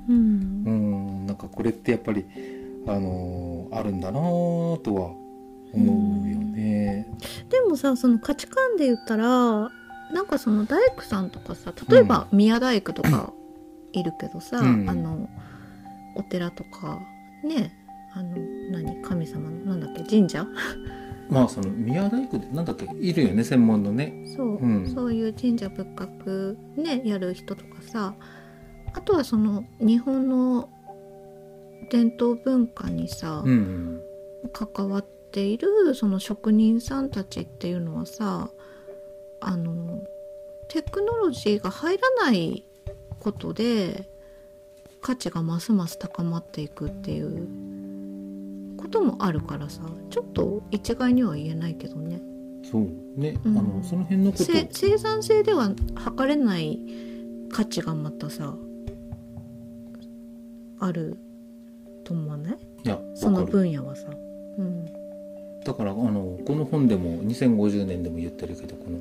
うん。うん。なんかこれってやっぱりあのーあるんだなぁとは思うよね。でもさその価値観で言ったらなんかその大工さんとかさ例えば宮大工とかいるけどさ、うん。あのお寺とかねあの何神様のなんだっけ神社？まあその宮大工でなんだっけいるよね専門のね。そう、うん。そういう神社仏閣ねやる人とかさ。あとはその日本の伝統文化にさ、うん関わっているその職人さんたちっていうのはさあのテクノロジーが入らないことで価値がますます高まっていくっていうこともあるからさちょっと一概には言えないけどね。そうね、うん。あのその辺のことせ生産性では測れない価値がまたさあると思わない？いやその分野はさ。うん。だからあのこの本でも2050年でも言ってるけどこの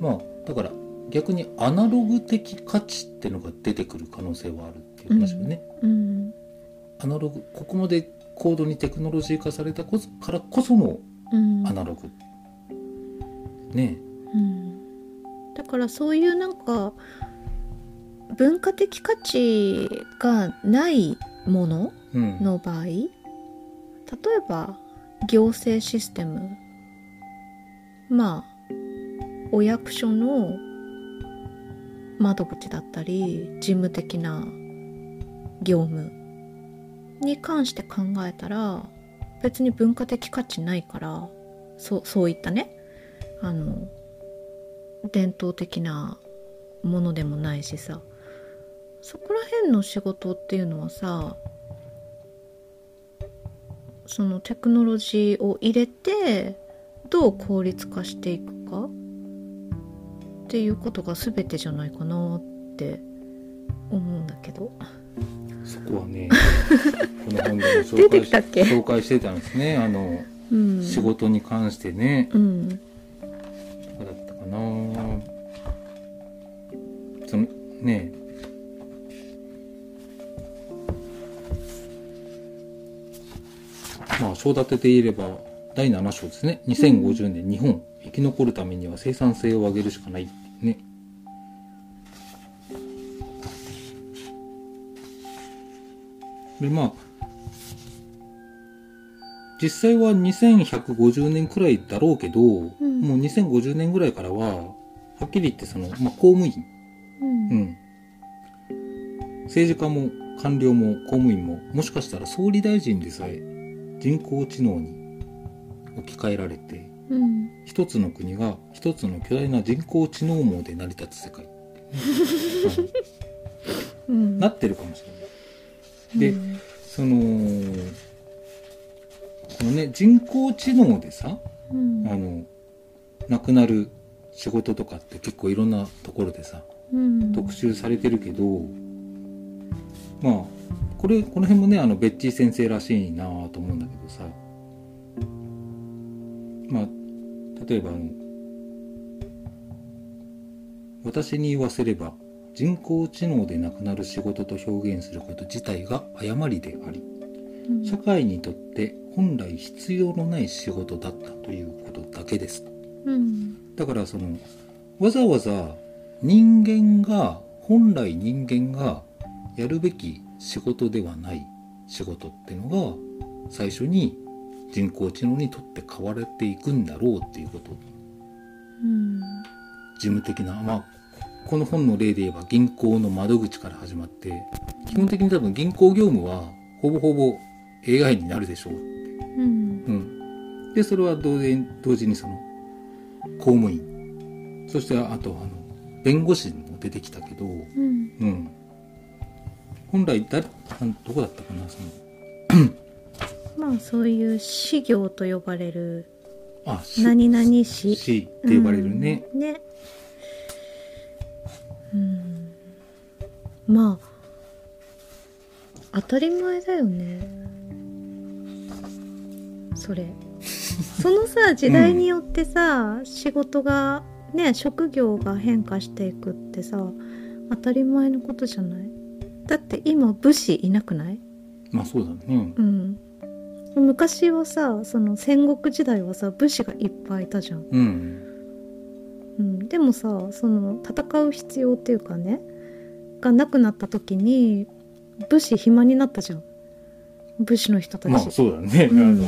まあだから逆にアナログ的価値ってのが出てくる可能性はあるっていう話よね、うん。アナログここまで高度にテクノロジー化されたこそからこそのうん。アナログ、ねうん。だからそういうなんか文化的価値がないものうん。の場合例えば行政システム。まあお役所の窓口だったり事務的な業務に関して考えたら別に文化的価値ないからそうそういったねあの伝統的なものでもないしさそこら辺の仕事っていうのはさそのテクノロジーを入れてどう効率化していくかっていうことが全てじゃないかなって思うんだけど。こはね *laughs* この本でも紹介紹介してたんですね。あの、うん。仕事に関してね。うん。どこだったかな。そのね。まあ章立てで言えれば第7章ですね。2050年日本。生き残るためには生産性を上げるしかない。ねでまあ実際は2150年くらいだろうけど、ん。もう2050年ぐらいからははっきり言ってその、まあ、公務員、うん。うん、政治家も官僚も公務員ももしかしたら総理大臣でさえ人工知能に置き換えられてうん。一つの国が一つの巨大な人工知能網で成り立つ世界。*laughs* うん。なってるかもしれない。で、うん。そのこのね人工知能でさうん。あの亡くなる仕事とかって結構いろんなところでさうん。特集されてるけどまあこれこの辺もねあのベッチー先生らしいなと思うんだけどさまあ例えばあの私に言わせれば人工知能でなくなる仕事と表現すること自体が誤りでありうん。社会にとって本来必要のない仕事だったということだけです。うん。だからそのわざわざ人間が本来人間がやるべき仕事ではない仕事っていうのが最初に人工知能にとって変われていくんだろうっていうこと。うん。事務的なまあこの本の例で言えば銀行の窓口から始まって基本的に多分銀行業務はほぼほぼ AI になるでしょう。うん。うん、でそれは同時同時にその公務員。そしてあとあの弁護士も出てきたけど、うん。うん、本来だどこだったかなその。*coughs* まあそういう私業と呼ばれる何々ししって呼ばれるね、うん。ねうん。まあ当たり前だよね。それ。*laughs* そのさ時代によってさ、仕事がね職業が変化していくってさ当たり前のことじゃない？だって今武士いなくない？まあそうだね。うん。昔はさその戦国時代はさ武士がいっぱいいたじゃん。うんうん、でもさその戦う必要っていうかねがなくなった時に武士暇になったじゃん。武士の人たち、まあそうだね、うん。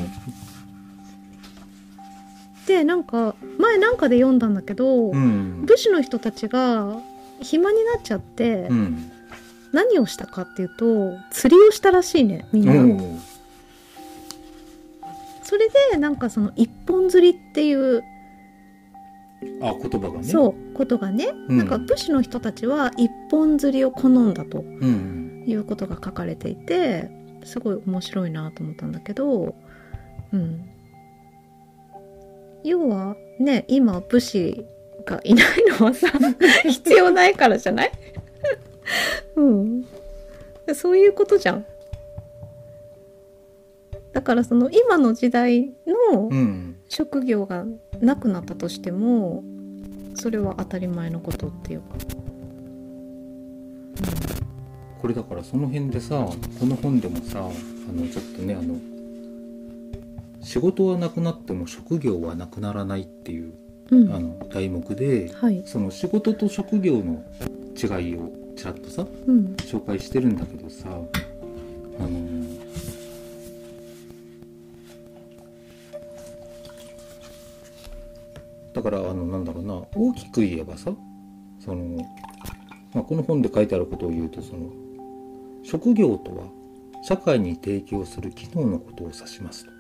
でなんか前なんかで読んだんだけど、うん。武士の人たちが暇になっちゃって、うん。何をしたかっていうと釣りをしたらしいねみんな、それでなんかその一本釣りっていう、あ言葉がね。そうことがね、うん。なんか武士の人たちは一本釣りを好んだとうんいうことが書かれていてすごい面白いなと思ったんだけど、うん、要はね今武士がいないのはさ *laughs* 必要ないからじゃない？*laughs* うん。そういうことじゃんだからその今の時代のうん。職業がなくなったとしてもそれは当たり前のことっていうか、これだからその辺でさこの本でもさあのちょっとねあの仕事はなくなっても職業はなくならないっていううん。あの題目ではい、その仕事と職業の違いをちらっとさうん。紹介してるんだけどさあのだからあのなんだろうな大きく言えばさその、まあ、この本で書いてあることを言うとその職業とは社会に提供する機能のことを指しますと。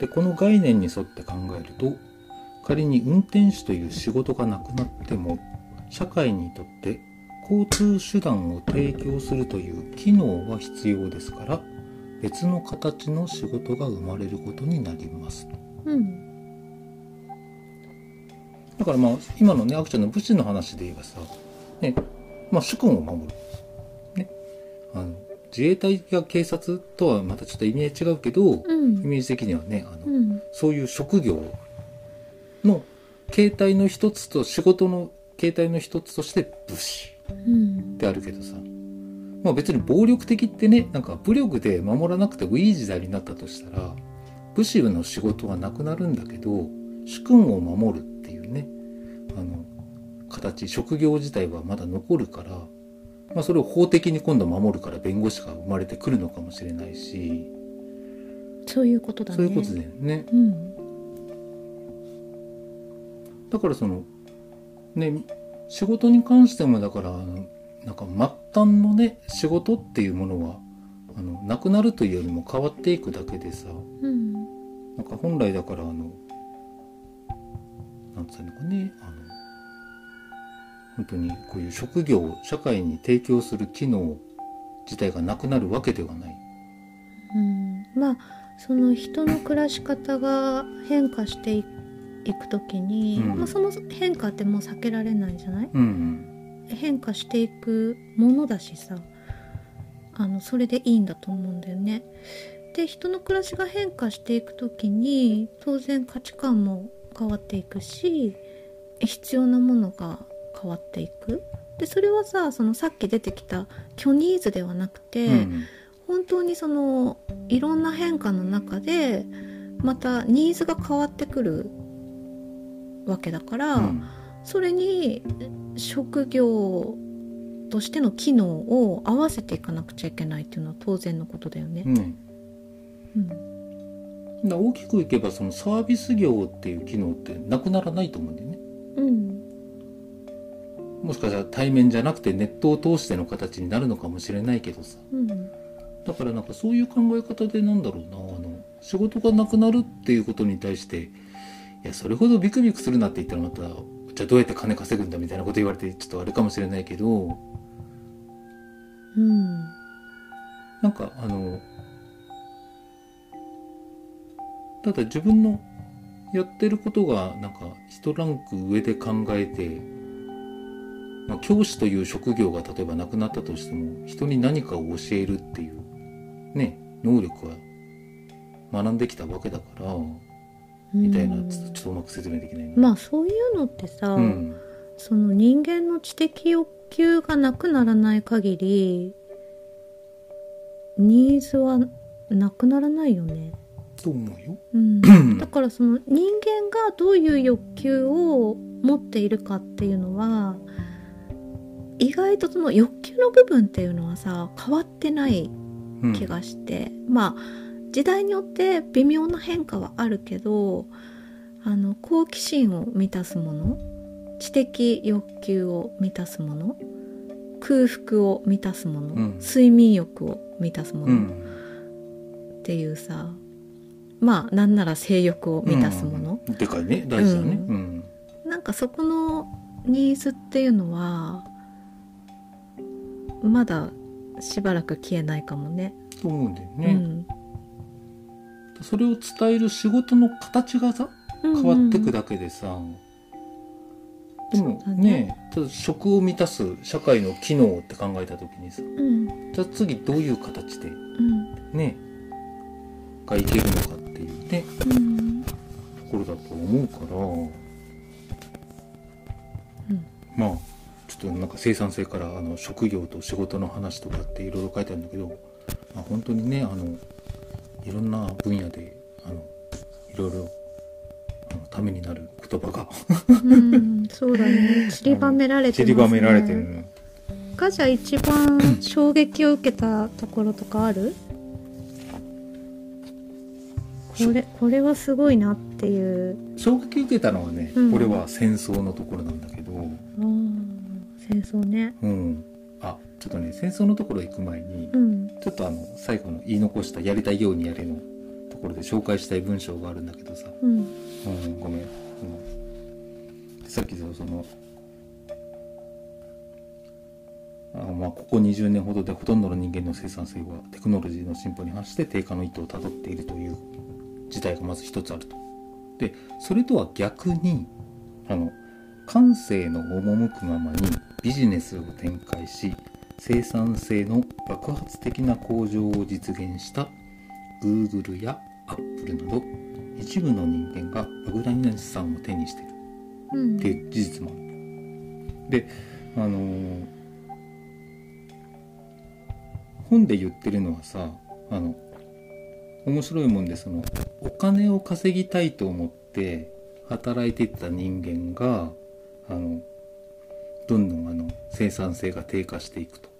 でこの概念に沿って考えると仮に運転手という仕事がなくなっても社会にとって交通手段を提供するという機能は必要ですから別の形の仕事が生まれることになりますうんだからまあ今のねあくちゃんの武士の話で言えばさ、ねまあ、主君を守る、ね、あの自衛隊や警察とはまたちょっと意味合い違うけど、うん。イメージ的にはねあの、うん。そういう職業の形態の一つと仕事の形態の一つとして武士うん。であるけどさ、まあ、別に暴力的ってねなんか武力で守らなくてもいい時代になったとしたら武士の仕事はなくなるんだけど主君を守るあの形職業自体はまだ残るから、まあ、それを法的に今度守るから弁護士が生まれてくるのかもしれないし、そういうことだね。そういうことだよね。うん。だからそのね仕事に関してもだからなんか末端のね仕事っていうものはあのなくなるというよりも変わっていくだけでさうん。なんか本来だからあのなんつうのかねあの本当にこういう職業を社会に提供する機能自体がなくなるわけではない。うんまあその人の暮らし方が変化していく時に、うんまあ、その変化ってもう避けられないじゃない？うん変化していくものだしさあのそれでいいんだと思うんだよね。で人の暮らしが変化していく時に当然価値観も変わっていくし必要なものが変わっていく。でそれはさそのさっき出てきた虚ニーズではなくて、うん本当にそのいろんな変化の中でまたニーズが変わってくるわけだから、うん。それに職業としての機能を合わせていかなくちゃいけないっていうのは当然のことだよね。ねうん。だから大きくいけばそのサービス業っていう機能ってなくならないと思うんだよね。うんもしかしたら対面じゃなくてネットを通しての形になるのかもしれないけどさ。うん。だからなんかそういう考え方でなんだろうな。あの仕事がなくなるっていうことに対していやそれほどビクビクするなって言ったらまたじゃあどうやって金稼ぐんだみたいなこと言われてちょっとあれかもしれないけど。うんなんかあのただ自分のやってることがなんか一ランク上で考えて、まあ、教師という職業が例えばなくなったとしても人に何かを教えるっていうね能力は学んできたわけだからみたいなうんちょっとうまく説明できないな。まあそういうのってさ、うんその人間の知的欲求がなくならない限りニーズはなくならないよね。と思うよ。うん、*clears throat* だからその人間がどういう欲求を持っているかっていうのは意外とその欲求の部分っていうのはさ変わってないうん気がして、まあ時代によって微妙な変化はあるけどあの好奇心を満たすもの知的欲求を満たすもの空腹を満たすもの、うん。睡眠欲を満たすもの、うん。っていうさまあなんなら性欲を満たすもの、うん。でかいね。大事だね。ううん。なんかそこのニーズっていうのはまだしばらく消えないかもね。と思うんだよね。うん。それを伝える仕事の形がさ変わってくだけでさ、でもそうだね。ねただ食を満たす社会の機能って考えた時にさうん。じゃあ次どういう形でうん。ねがいけるのかっていうねうん。ところだと思うから、うん。まあちょっとなんか生産性からあの職業と仕事の話とかっていろいろ書いてあるんだけど、まあ、本当にねあのいろんな分野であのいろいろためになる言葉が。うんそうだね。*laughs* 散りばめられてね。散りばめられてる。のがじゃあ一番衝撃を受けたところとかある？これこれはすごいなっていう。衝撃受けたのはね、うん。これは戦争のところなんだけど、あー戦争ね。うん、あちょっとね戦争のところ行く前に、うん。ちょっとあの最後の言い残した「やりたいようにやれ」のところで紹介したい文章があるんだけどさ、うん。うん、ごめん、うん、さっきそのあまあここ20年ほどでほとんどの人間の生産性はテクノロジーの進歩に反して低下の一途をたどっているという事態がまず一つあると。でそれとは逆にあの感性の赴くままにビジネスを展開し生産性の爆発的な向上を実現した Google や Apple など一部の人間が莫大な資産を手にしているうんっていう事実もある。であのー本で言ってるのはさあの面白いもんでそのお金を稼ぎたいと思って働いていた人間があのどんどんあの生産性が低下していくと。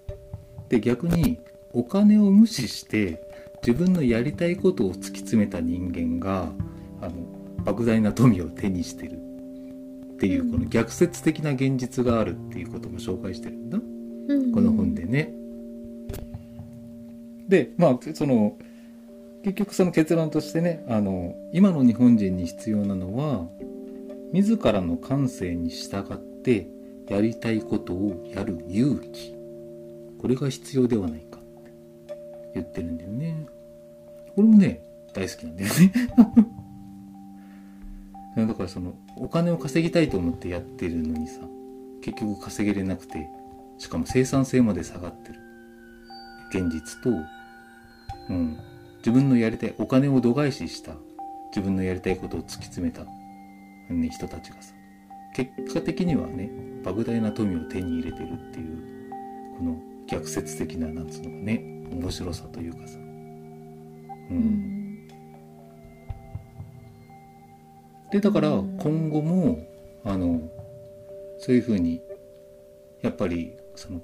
で逆にお金を無視して自分のやりたいことを突き詰めた人間があの莫大な富を手にしてるっていうこの逆説的な現実があるっていうことも紹介してるんだうんこの本でね。でまあその結局その結論としてねあの今の日本人に必要なのは自らの感性に従ってやりたいことをやる勇気これが必要ではないかって言ってるんだよね。これもね大好きなんだよね。*laughs* だからそのお金を稼ぎたいと思ってやってるのにさ結局稼げれなくてしかも生産性まで下がってる現実と、うん、自分のやりたいお金を度外視した自分のやりたいことを突き詰めた、ね、人たちがさ結果的にはね莫大な富を手に入れてるっていうこの逆説的ななんつうのかね面白さというかさ、うん。でだから今後もあのそういうふうにやっぱりその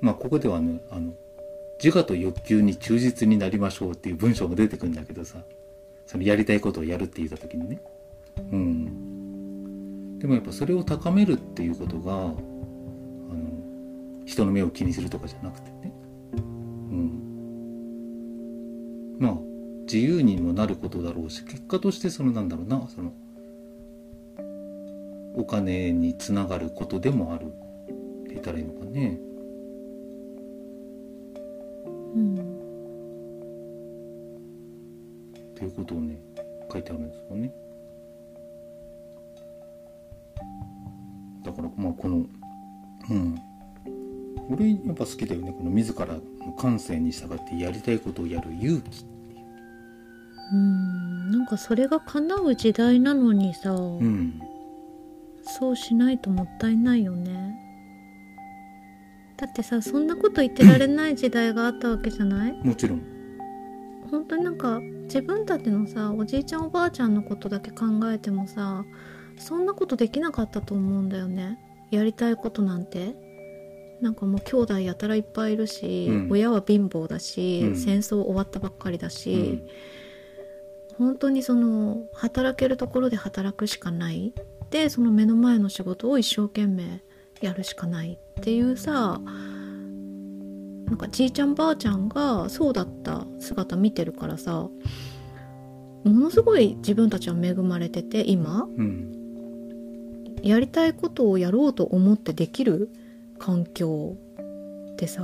まあここではねあの自我と欲求に忠実になりましょうっていう文章も出てくるんだけどさそのやりたいことをやるって言った時にね。うん。でもやっぱそれを高めるっていうことがあの人の目を気にするとかじゃなくてね。うん。まあ自由にもなることだろうし結果としてそのなんだろうなそのお金につながることでもあるって言ったらいいのかね。うん。っていうことをね書いてあるんですよねからまあこのうん。俺やっぱ好きだよね。この自らの感性に従ってやりたいことをやる勇気う。ん。なんかそれが叶う時代なのにさ、うん。そうしないともったいないよね。だってさそんなこと言ってられない時代があったわけじゃない？もちろん。本当になんか自分たちのさおじいちゃんおばあちゃんのことだけ考えてもさそんなことできなかったと思うんだよね。やりたいことなんて。なんかもう兄弟やたらいっぱいいるし、うん。親は貧乏だし、うん。戦争終わったばっかりだし、うん。本当にその働けるところで働くしかない。でその目の前の仕事を一生懸命やるしかないっていうさなんかじいちゃんばあちゃんがそうだった姿見てるからさものすごい自分たちは恵まれてて今。うんやりたいことをやろうと思ってできる環境ってさ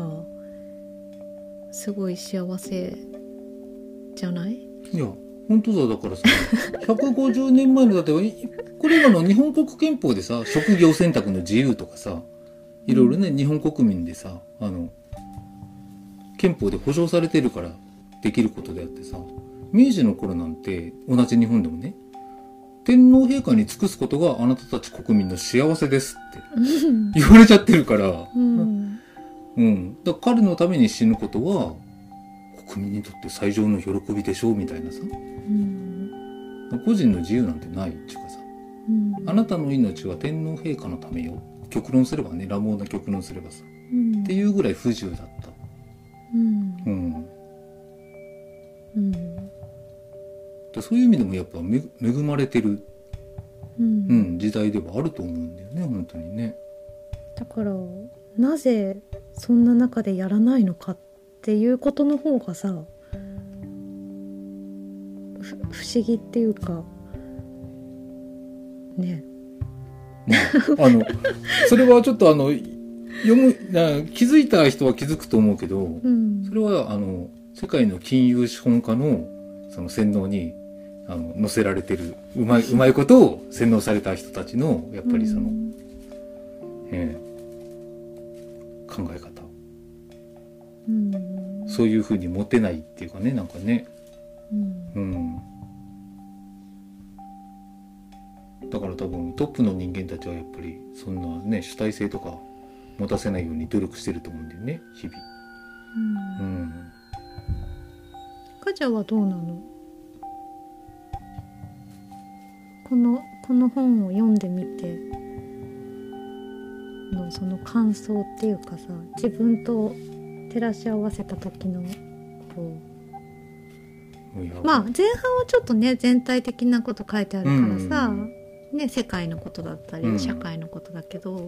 すごい幸せじゃない？いや本当だ。だからさ *laughs* 150年前のだってこれ今の日本国憲法でさ職業選択の自由とかさいろいろね、日本国民でさあの憲法で保障されてるからできることであってさ明治の頃なんて同じ日本でもね天皇陛下に尽くすことがあなたたち国民の幸せですって言われちゃってるから、うんうん。だから彼のために死ぬことは、国民にとって最上の喜びでしょうみたいなさ。うん個人の自由なんてないっていうかさ。うんあなたの命は天皇陛下のためよ。極論すればね、乱暴な極論すればさ。うんっていうぐらい不自由だった。うんうん。そういう意味でもやっぱめ恵まれてる、うん。うん、時代ではあると思うんだよね、本当にね。だからなぜそんな中でやらないのかっていうことの方がさふ不思議っていうかね。まあ、あの、*laughs* それはちょっとあの、読む、な気づいた人は気づくと思うけど、うん。それはあの世界の金融資本家のその洗脳にあの載せられてるうまい *laughs* うまいことを洗脳された人たちのやっぱりその、うん。ええ考え方。うん。そういうふうに持てないっていうかねなんかね。うん。うん。だから多分トップの人間たちはやっぱりそんなね主体性とか持たせないように努力してると思うんだよね日々。うん。うん。かちゃんはどうなの？このこの本を読んでみてのその感想っていうかさ自分と照らし合わせた時のこうまあ前半はちょっとね全体的なこと書いてあるからさ、うん。ね、世界のことだったり、うん。社会のことだけど、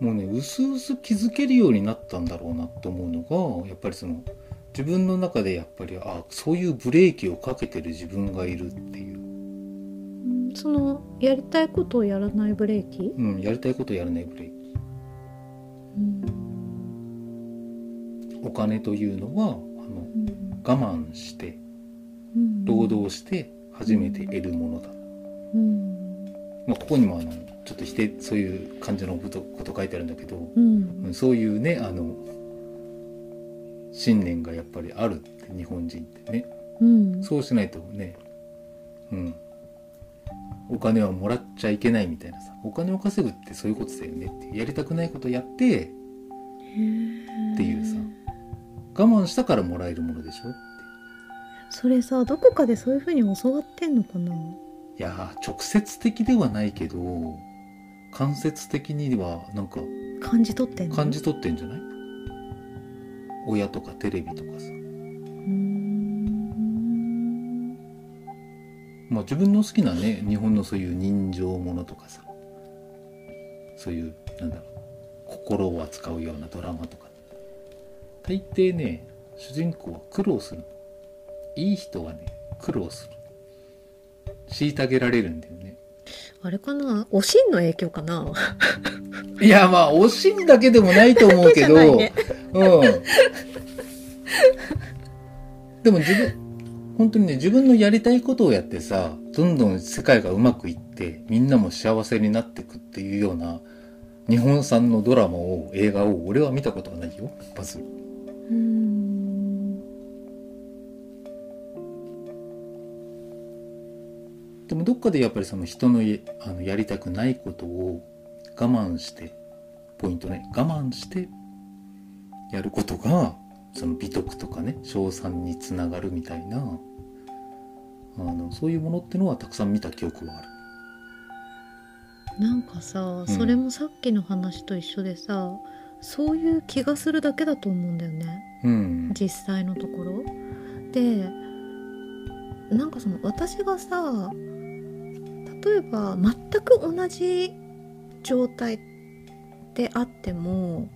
もうねうすうす気づけるようになったんだろうなと思うのがやっぱりその自分の中でやっぱりあそういうブレーキをかけてる自分がいるっていう、うんそのやりたいことをやらないブレーキ、うん、やりたいことやらないブレーキ。うん。お金というのはあのうん。我慢してうん。労働して初めて得るものだ、うん。まあ、ここにもあのちょっと否定そういう感じのことこと書いてあるんだけど、うん。うんそういうねあの信念がやっぱりあるって日本人ってね。うん。そうしないとね。うん。お金はもらっちゃいけないみたいなさ。お金を稼ぐってそういうことだよねって。やりたくないことやってっていうさ。我慢したからもらえるものでしょって。それさどこかでそういうふうに教わってんのかな？いやー直接的ではないけど間接的にはなんか感じ取ってんの？感じ取ってんじゃない？親とかテレビとかさ。まあ自分の好きなね日本のそういう人情ものとかさ。そういうなんだろう心を扱うようなドラマとか。大抵ね主人公は苦労する。いい人はね苦労する。虐げられるんだよね。あれかな？おしんの影響かな？いやまあ惜しいだけでもないと思うけど、*laughs* ねうん。でも自分本当にね自分のやりたいことをやってさどんどん世界がうまくいってみんなも幸せになっていくっていうような日本産のドラマを映画を俺は見たことがないよまず。うーん。でもどっかでやっぱりその人のやあのやりたくないことを我慢してポイントね我慢してやることがその美徳とかね称賛につながるみたいなあのそういうものってのはたくさん見た記憶はある。なんかさん。それもさっきの話と一緒でさ、そういう気がするだけだと思うんだよね。うん。実際のところ。でなんかその私がさ例えば全く同じ状態であっても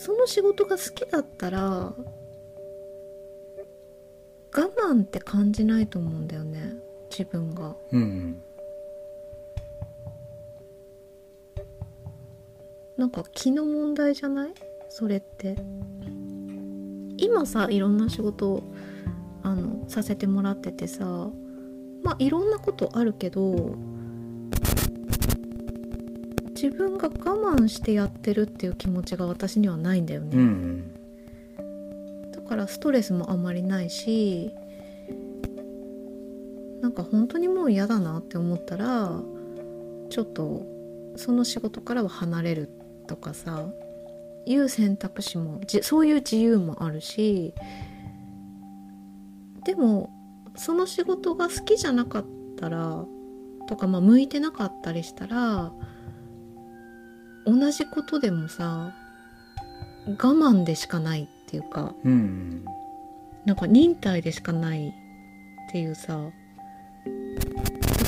その仕事が好きだったら我慢って感じないと思うんだよね。自分が。うんなんか気の問題じゃない？それって。今さいろんな仕事をあのさせてもらっててさまあいろんなことあるけど自分が我慢してやってるっていう気持ちが私にはないんだようね、ん。だからストレスもあまりないしなんか本当にもう嫌だなって思ったらちょっとその仕事からは離れるとかさいう選択肢もじそういう自由もあるしでもその仕事が好きじゃなかったらとか、まあ、向いてなかったりしたら同じことでもさ我慢でしかないっていうかうん。なんか忍耐でしかないっていうさだか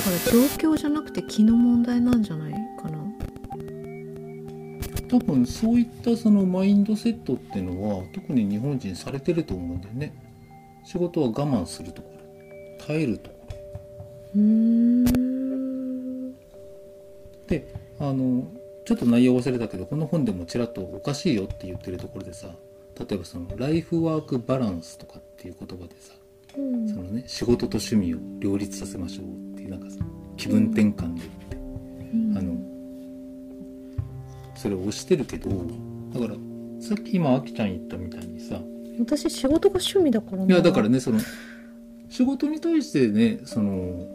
ら状況じゃなくて気の問題なんじゃないかな。多分そういったそのマインドセットっていうのは特に日本人されてると思うんだよね。仕事は我慢するところ。耐えるところ。うーん。であのちょっと内容忘れたけどこの本でもちらっとおかしいよって言ってるところでさ例えばそのライフワークバランスとかっていう言葉でさうん。そのね仕事と趣味を両立させましょうっていうなんかさ気分転換でって。うん。あのそれを押してるけどだからさっき今あきちゃん言ったみたいにさ私仕事が趣味だからな。いやだからねその仕事に対してねその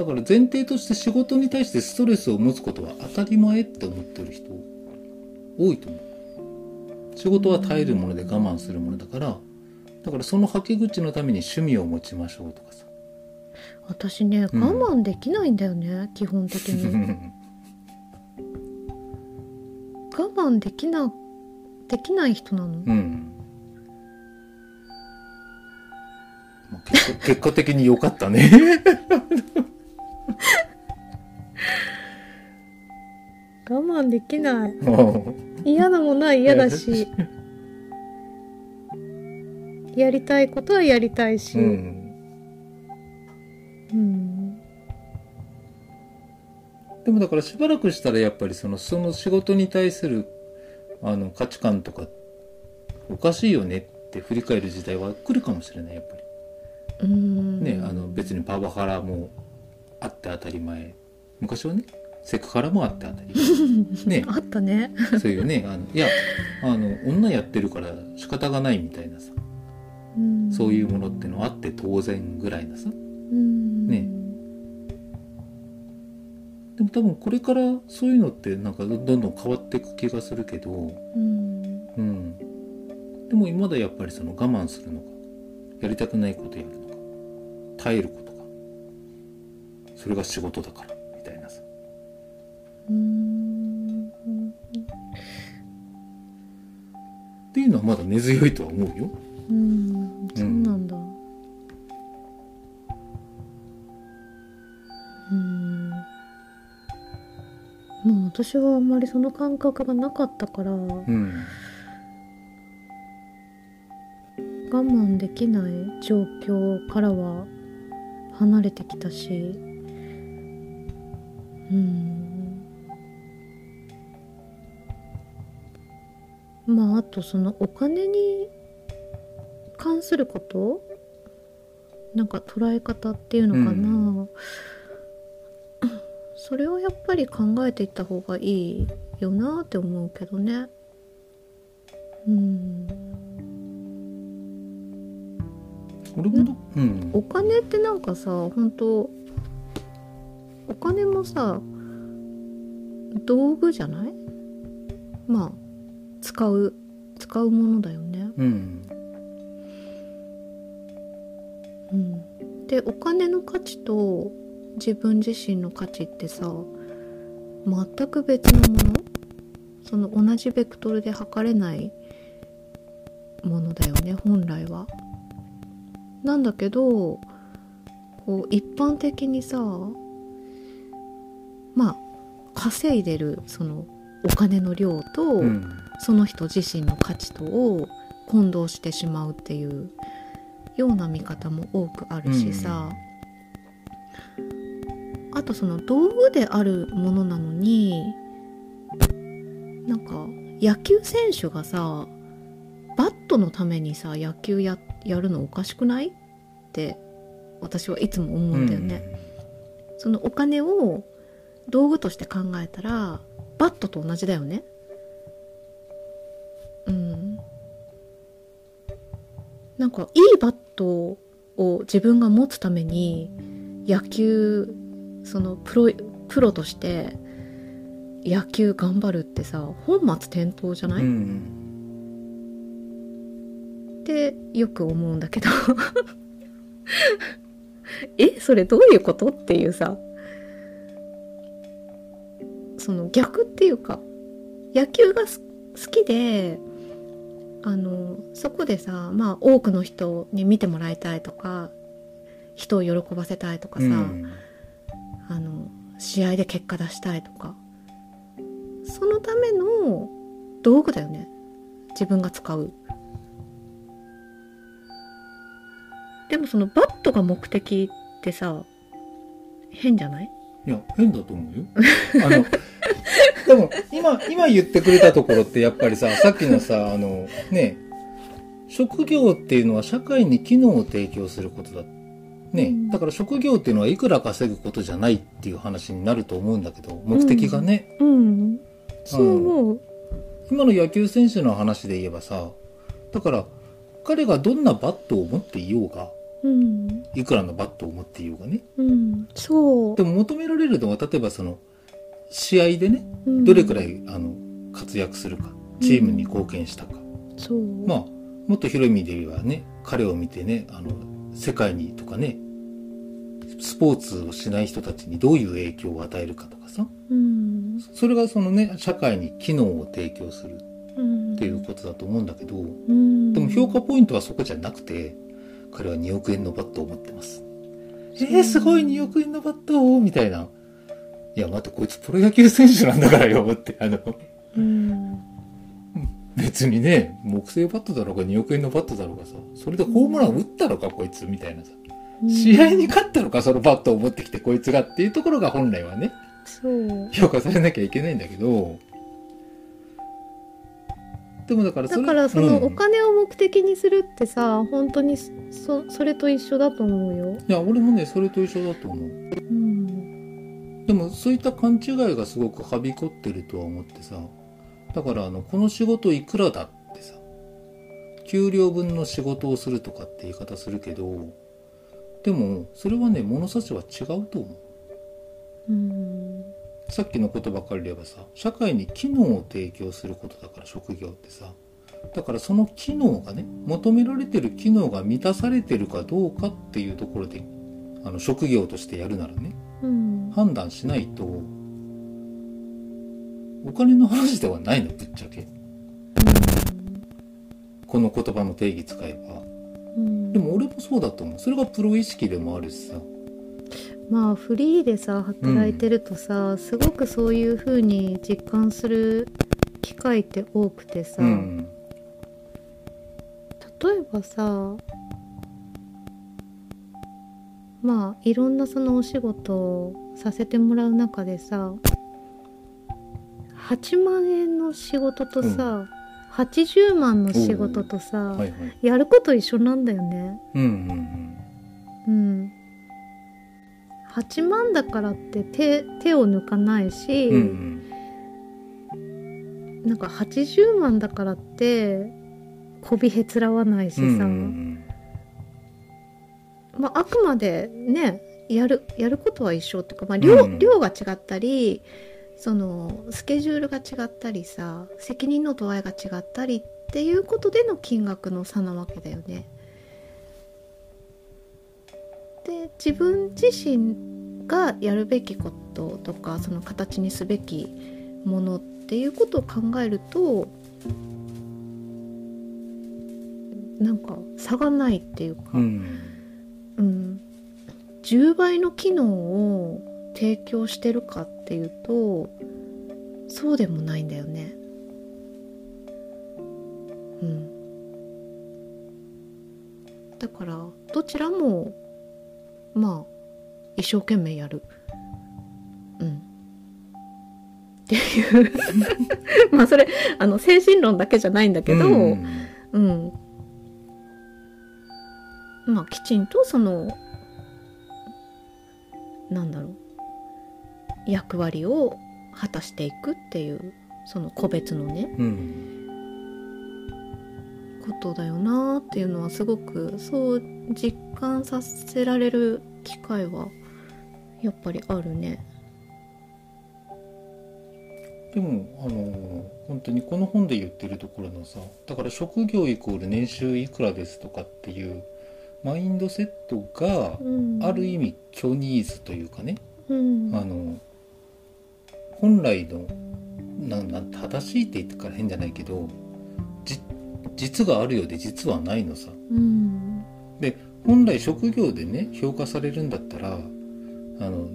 だから前提として仕事に対してストレスを持つことは当たり前って思ってる人多いと思う。仕事は耐えるもので我慢するものだからだからそのはけ口のために趣味を持ちましょうとかさ。私ね我うん。慢できないんだよね、基本的に。*laughs* 我慢できなできない人なの？うん、結果的に良かったね *laughs* 我慢できない。嫌なものは嫌だし。やりたいことはやりたいし、ううん。んでもだからしばらくしたらやっぱりそのその仕事に対するあの価値観とかおかしいよねって振り返る時代は来るかもしれないやっぱり。うん。ね、あの別にパワハラもあって当たり前。昔はねセクハラもあって当たり前。*laughs* ね。あったね。そういうね。あのいやあの女やってるから仕方がないみたいなさ。うん。そういうものってのあって当然ぐらいなさ。うん。ね。でも多分これからそういうのってなんかどどんどん変わっていく気がするけど。うん。うん。でもまだやっぱりその我慢するのかやりたくないことやるのか耐えることかそれが仕事だからみたいな。さうん。っていうのはまだ根強いとは思うようん。そうなん。だうん。もう私はあん。まりその感覚がなかったから我うん。慢できない状況からは離れてきたしうん。まああとそのお金に関すること？なんか捉え方っていうのかな、*clears throat* それをやっぱり考えていった方がいいよなって思うけどね。うん。俺もどうん。お金ってなんかさ本当お金もさ道具じゃない？まあ使う使うものだよね。うん。うん、でお金の価値と自分自身の価値ってさ全く別のもの？その同じベクトルで測れないものだよね本来は。なんだけどこう一般的にさまあ稼いでるそのお金の量と、うん。その人自身の価値とを混同してしまうっていうような見方も多くあるしさ、あとその道具であるものなのになんか野球選手がさバットのためにさ野球ややるのおかしくない？って私はいつも思うんだよね。そのお金を道具として考えたらバットと同じだよね。うん。なんかいいバットを自分が持つために野球そのプロプロとして野球頑張るってさ本末転倒じゃない、うっん。てよく思うんだけど。*laughs* え？それどういうこと？っていうさその逆っていうか野球がす好きであのそこでさまあ多くの人に見てもらいたいとか人を喜ばせたいとかさ、うん。あの試合で結果出したいとかそのための道具だよね。自分が使う。でもそのバットが目的ってさ変じゃない？いや変だと思うよ。あの *laughs* 多分今今言ってくれたところってやっぱりささっきのさあのね職業っていうのは社会に機能を提供することだ。ね、うん。だから職業っていうのはいくら稼ぐことじゃないっていう話になると思うんだけど目的がね、うん。そう思う。今の野球選手の話で言えばさだから彼がどんなバットを持っていようがうん。いくらのバットを持っていようがね。うん。そう。でも求められるのは例えばその試合でねうん。どれくらいあの活躍するかチームに貢献したか、そう。まあもっと広い意味で言えばね彼を見てねあの世界にとかねスポーツをしない人たちにどういう影響を与えるかとかさ。うん。それがそのね社会に機能を提供するうんっていうことだと思うんだけど、うん。でも評価ポイントはそこじゃなくて彼は2億円のバットを持ってます。えー、すごい2億円のバットをみたいないや待ってこいつプロ野球選手なんだからよってあの。うん。別にね木製バットだろうが2億円のバットだろうがさそれでホームラン打ったのかこいつみたいなさ。試合に勝ったのかそのバットを持ってきてこいつがっていうところが本来はね。評価されなきゃいけないんだけど。でもだからだからそのうん。お金を目的にするってさ、本当にそそれと一緒だと思うよ。いや俺もねそれと一緒だと思う。うん。でもそういった勘違いがすごくはびこってるとは思ってさだからあのこの仕事いくらだってさ給料分の仕事をするとかって言い方するけどでもそれはね物差しは違うと思ううん。さっきのことばっかりで言えばさ社会に機能を提供することだから職業ってさだからその機能がね求められてる機能が満たされてるかどうかっていうところであの職業としてやるならねうん。判断しないとお金の話ではないの？ぶっちゃけ。この言葉の定義使えば。うん。でも俺もそうだと思う。それがプロ意識でもあるしさ。まあフリーでさ働いてるとさ、すごくそういう風に実感する機会って多くてさ、うん。例えばさまあいろんなそのお仕事をさせてもらう中でさ8万円の仕事とさ、80万の仕事とさ、はいはい。やること一緒なんだよね。うんうんうん。8万だからって手手を抜かないし、うんうん。なんか80万だからってこびへつらわないしさ、うんうんまあ、あくまでねやるやることは一緒っていうか、まあ、量,、うん量が違ったりそのスケジュールが違ったりさ責任の度合いが違ったりっていうことでの金額の差なわけだよね。で自分自身がやるべきこととかその形にすべきものっていうことを考えるとなんか差がないっていうか。うんうん、10倍の機能を提供してるかっていうとそうでもないんだよね。うん、だからどちらもまあ一生懸命やる。うん、っていう *laughs* まあそれあの精神論だけじゃないんだけど、うんうん。まあきちんとそのなんだろう。役割を果たしていくっていうその個別のね。うん。ことだよなっていうのはすごくそう実感させられる機会はやっぱりあるね。でもあの本当にこの本で言ってるところのさだから職業イコール年収いくらですとかっていうマインドセットがうん、ある意味虚ニーズというかね、うん、あの本来のなな正しいって言ってから変じゃないけどじ実があるようで実はないのさ。うん。本来職業でね評価されるんだったらあの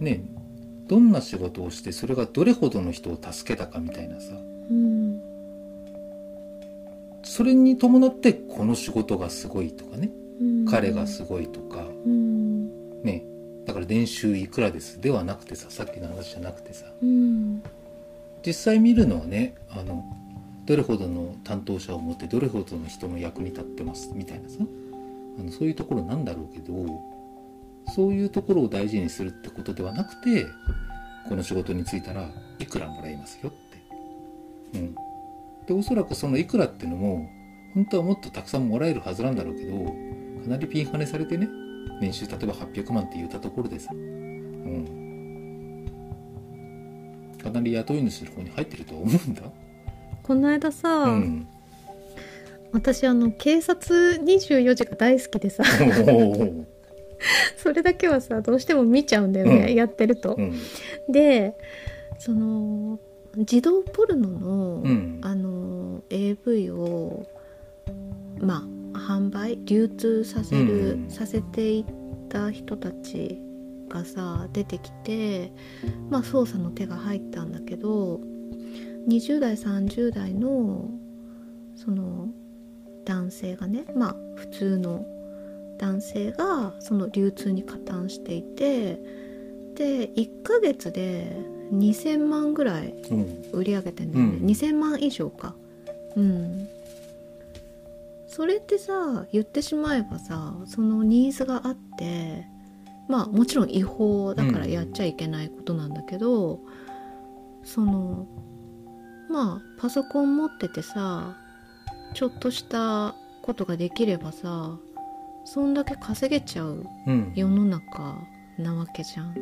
ねどんな仕事をしてそれがどれほどの人を助けたかみたいなさ。うん。それに伴ってこの仕事がすごいとかね。うん彼がすごいとかうんねだから年収いくらですではなくてささっきの話じゃなくてさ実際見るのはねあのどれほどの担当者を持ってどれほどの人の役に立ってますみたいなさあのそういうところなんだろうけどそういうところを大事にするってことではなくてこの仕事に就いたらいくらもらえますよって。うん、でおそらくそのいくらっていうのも本当はもっとたくさんもらえるはずなんだろうけどかなりピンハネされてね年収例えば800万って言ったところでさ、うん、かなり雇い主の方に入ってるとは思うんだ。この間さ、うん、私あの警察24時が大好きでさ。*laughs* それだけはさどうしても見ちゃうんだよね、うん。やってると。う。ん。でその児童ポルノの、うん。あの AV をまあ販売流通させる、うんさせていった人たちがさ出てきてまあ捜査の手が入ったんだけど20代30代のその男性がねまあ普通の男性がその流通に加担していてで1ヶ月で2000万ぐらいうん。売り上げてんだよね、うん。2000万以上か。うんそれってさ言ってしまえばさそのニーズがあってまあもちろん違法だからやっちゃいけないことなんだけど、そのまあパソコン持っててさちょっとしたことができればさそんだけ稼げちゃううん。世の中なわけじゃん。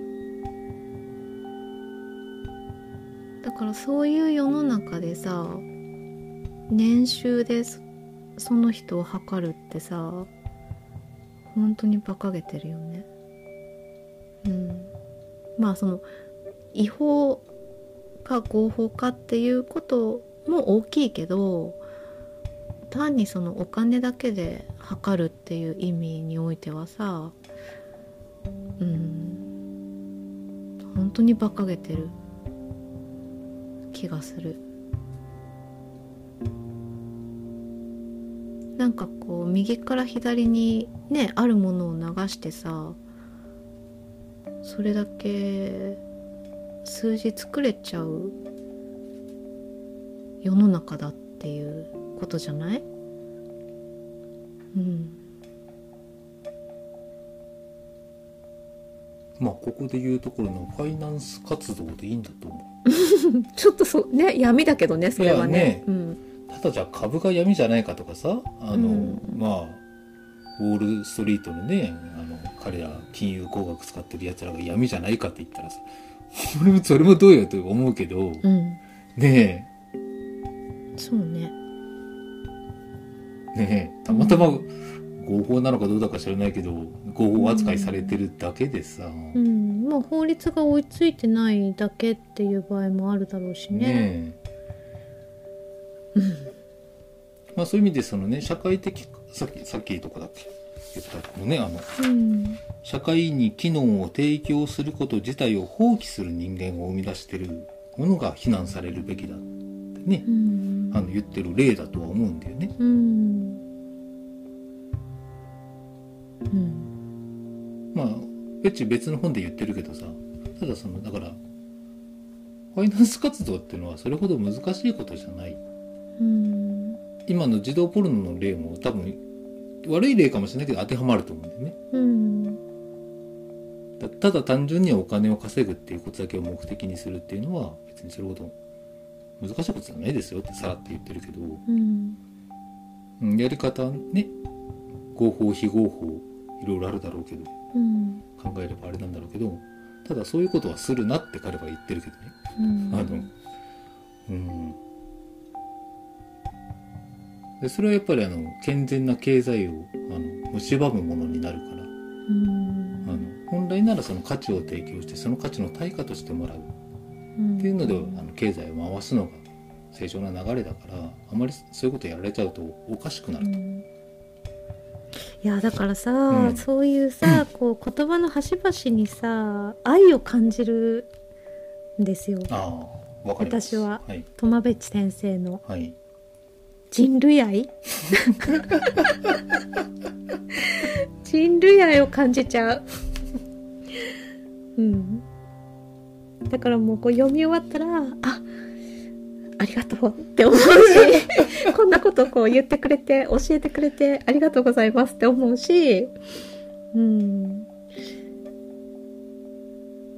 だからそういう世の中でさ年収でその人を測るってさ本当に馬鹿げてるよね。うん。まあその違法か合法かっていうことも大きいけど単にそのお金だけで測るっていう意味においてはさうん。本当に馬鹿げてる気がする。なんかこう右から左にねあるものを流してさそれだけ数字作れちゃう世の中だっていうことじゃない？うん。まあここで言うところのファイナンス活動でいいんだと思 *laughs* ちょっとそうね闇だけどねそれはね。ね。うん。うただじゃあ株が闇じゃないかとかさあの、うん。まあウォールストリートのねあの彼ら金融工学使ってるやつらが闇じゃないかって言ったらさ *laughs* 俺もそれもどうよと思うけどうん。ねそうね。えねえ。たまたま合法なのかどうだか知らないけど合法扱いされてるだけでさ、うん。まあ法律が追いついてないだけっていう場合もあるだろうしね。ねえまあそういう意味でそのね社会的さっきさっきとかだっけ？言ったのねあの。うん。社会に機能を提供すること自体を放棄する人間を生み出してるものが非難されるべきだってねう、ん。あの言ってる例だとは思うんだよね。うん。うん。まあ別別の本で言ってるけどさただそのだからファイナンス活動っていうのはそれほど難しいことじゃない。うん今の児童ポルノの例も多分悪い例かもしれないけど当てはまると思うんだよね。うん。だただ単純にお金を稼ぐっていうことだけを目的にするっていうのは別にそれほど難しいことじゃないですよってさらって言ってるけど、うん。うんやり方ね。合法非合法。いろいろあるだろうけど。うん。考えればあれなんだろうけど。ただそういうことはするなって彼は言ってるけどね。うん。あのうんでそれはやっぱりあの健全な経済をあの蝕むものになるから。うん。あの本来ならその価値を提供してその価値の対価としてもらう。っていうのであの経済を回すのが正常な流れだからあまりそういうことやられちゃうとおかしくなる、うん。いやだからさ、うん。そういうさ *clears throat* こう言葉の端々にさ愛を感じるんですよ。ああわかります。私は。はい。トマベッチ先生の。はい人類愛？人類愛を感じちゃう。うん。だからもうこう読み終わったらあありがとう。って思うしこんなことこう言ってくれて教えてくれてありがとうございます。って思うしうん。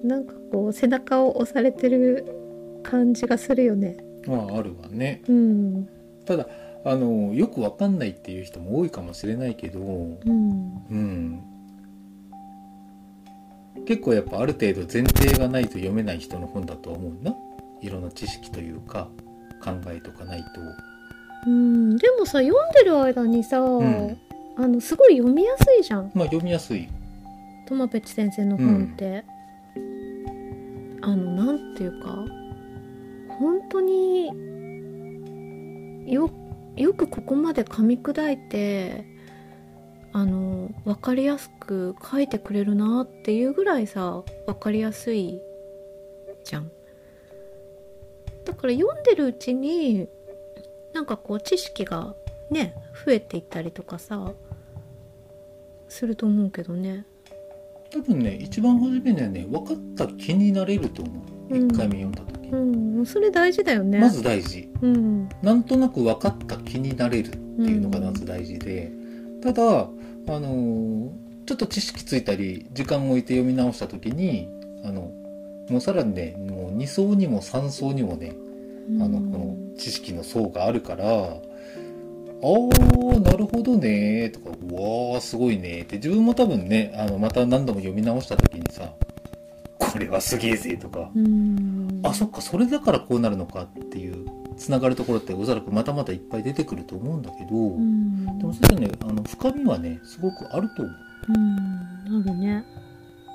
なんかこう背中を押されてる感じがするよね。まああるわね。うん。ただあのよくわかんないっていう人も多いかもしれないけどうん。うん。結構やっぱある程度前提がないと読めない人の本だとは思うな。いろんな知識というか考えとかないと。うん。でもさ読んでる間にさ、ん。あのすごい読みやすいじゃん。まあ読みやすい。トマペッチ先生の本って、あのなんていうか本当によよくここまで噛み砕いてあの分かりやすく書いてくれるなっていうぐらいさ分かりやすいじゃん。だから読んでるうちになんかこう知識がね増えていったりとかさすると思うけどね。多分ね一番初めにはね分かった気になれると思う。うん。1回目読んだ時。ね、うん、それ大事だよね。まず大事。うん。なんとなく分かった気になれるっていうのがまず大事で、ただあのーちょっと知識ついたり時間を置いて読み直した時にあのもうさらにねもう2層にも3層にもねあのこの知識の層があるからあーなるほどねとかうわーすごいねって自分も多分ねあのまた何度も読み直した時にさこれはすげえぜとか。うん。あそっかそれだからこうなるのかっていうつながるところっておそらくまたまたいっぱい出てくると思うんだけど、うん。でもそしてね。あの深みはねすごくあると思う。うん。あるね。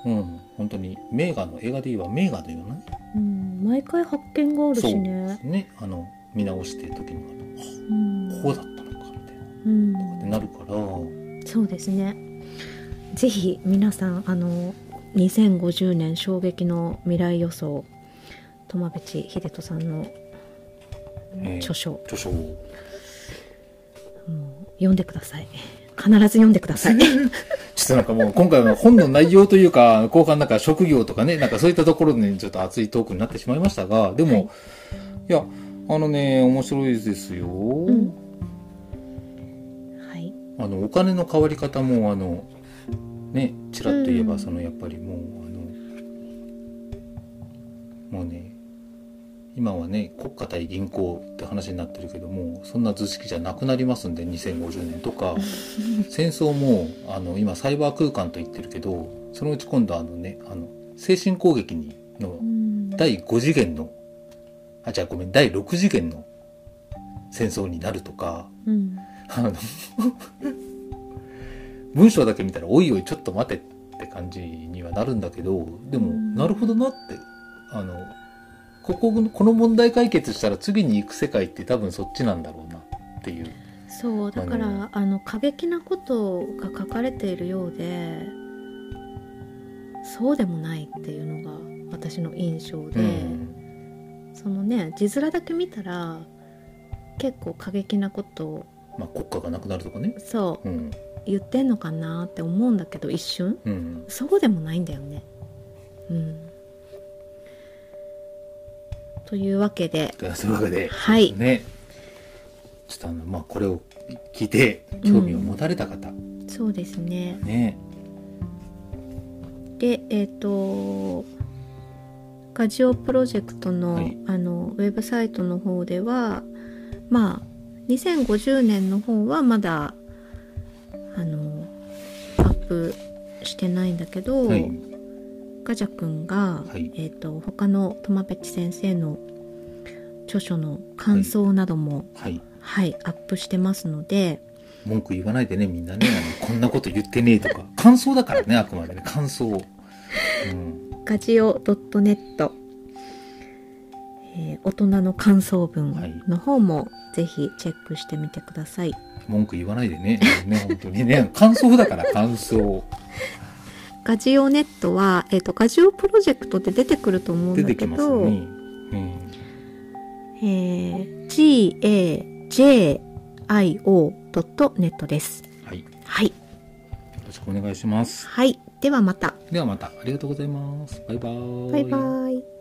うん、本当に名画の映画で言えば名画のよねうん。毎回発見があるしね。ね。あの見直してる時にうん。あこうだったのかみたいな。うん。ってなるから。そうですね。ぜひ皆さんあの2050年衝撃の未来予想苫部地秀人さんのえー著書、著書を。もう読んでください。必ず読んでください。*laughs* ちょっとなんかもう今回は本の内容というか後半なんか職業とかねなんかそういったところで、ね、ちょっと熱いトークになってしまいましたがでも、はい。い、やあのね面白いですよ、ん。はい。あのお金の変わり方もあのねちらっと言えば、うん。そのやっぱりもうあのもうね今はね国家対銀行って話になってるけどもそんな図式じゃなくなりますんで2050年とか。*laughs* 戦争もあの今サイバー空間と言ってるけどそのうち今度あのねあの精神攻撃にのうん。第5次元のあじゃあごめん第6次元の戦争になるとか。うん。あの文章だけ見たらおいおいちょっと待てって感じにはなるんだけどでもうん。なるほどなってあのこここの問題解決したら次に行く世界って多分そっちなんだろうなっていう。そうだから、まあの過激なことが書かれているようでそうでもないっていうのが私の印象で、うん。そのね字面だけ見たら結構過激なことをまあ、国家がなくなるとかね。そう。うん言ってんのかなって思うんだけど一瞬。うん。そうでもないんだよね。うん。というわけで。というわけで、はい。ね。ちょっとあのまあこれを聞いて興味を持たれた方、そうですね。ね。でえっ、とガジオプロジェクトの,、はい。あのウェブサイトの方ではまあ2050年の方はまだあのアップしてないんだけど、はい。ガジャ君が、はい。えー、と他のトマペチ先生の著書の感想なども、はい。はい、アップしてますので文句言わないでねみんなね。あのこんなこと言ってねえとか。*laughs* 感想だからねあくまでね。感想、うん、ガジオ .net、えー大人の感想文の方もぜひチェックしてみてください。文句言わないでねね本当にね感想だから感想ガジオネットは、えっ、と、ガジオプロジェクトって出てくると思うん出だけてきますど、ね、うん、えー、gajio.net です。はいよはい。ろしくお願いしますはい。ではまた。ではまたありがとうございますバイバーバイバイ。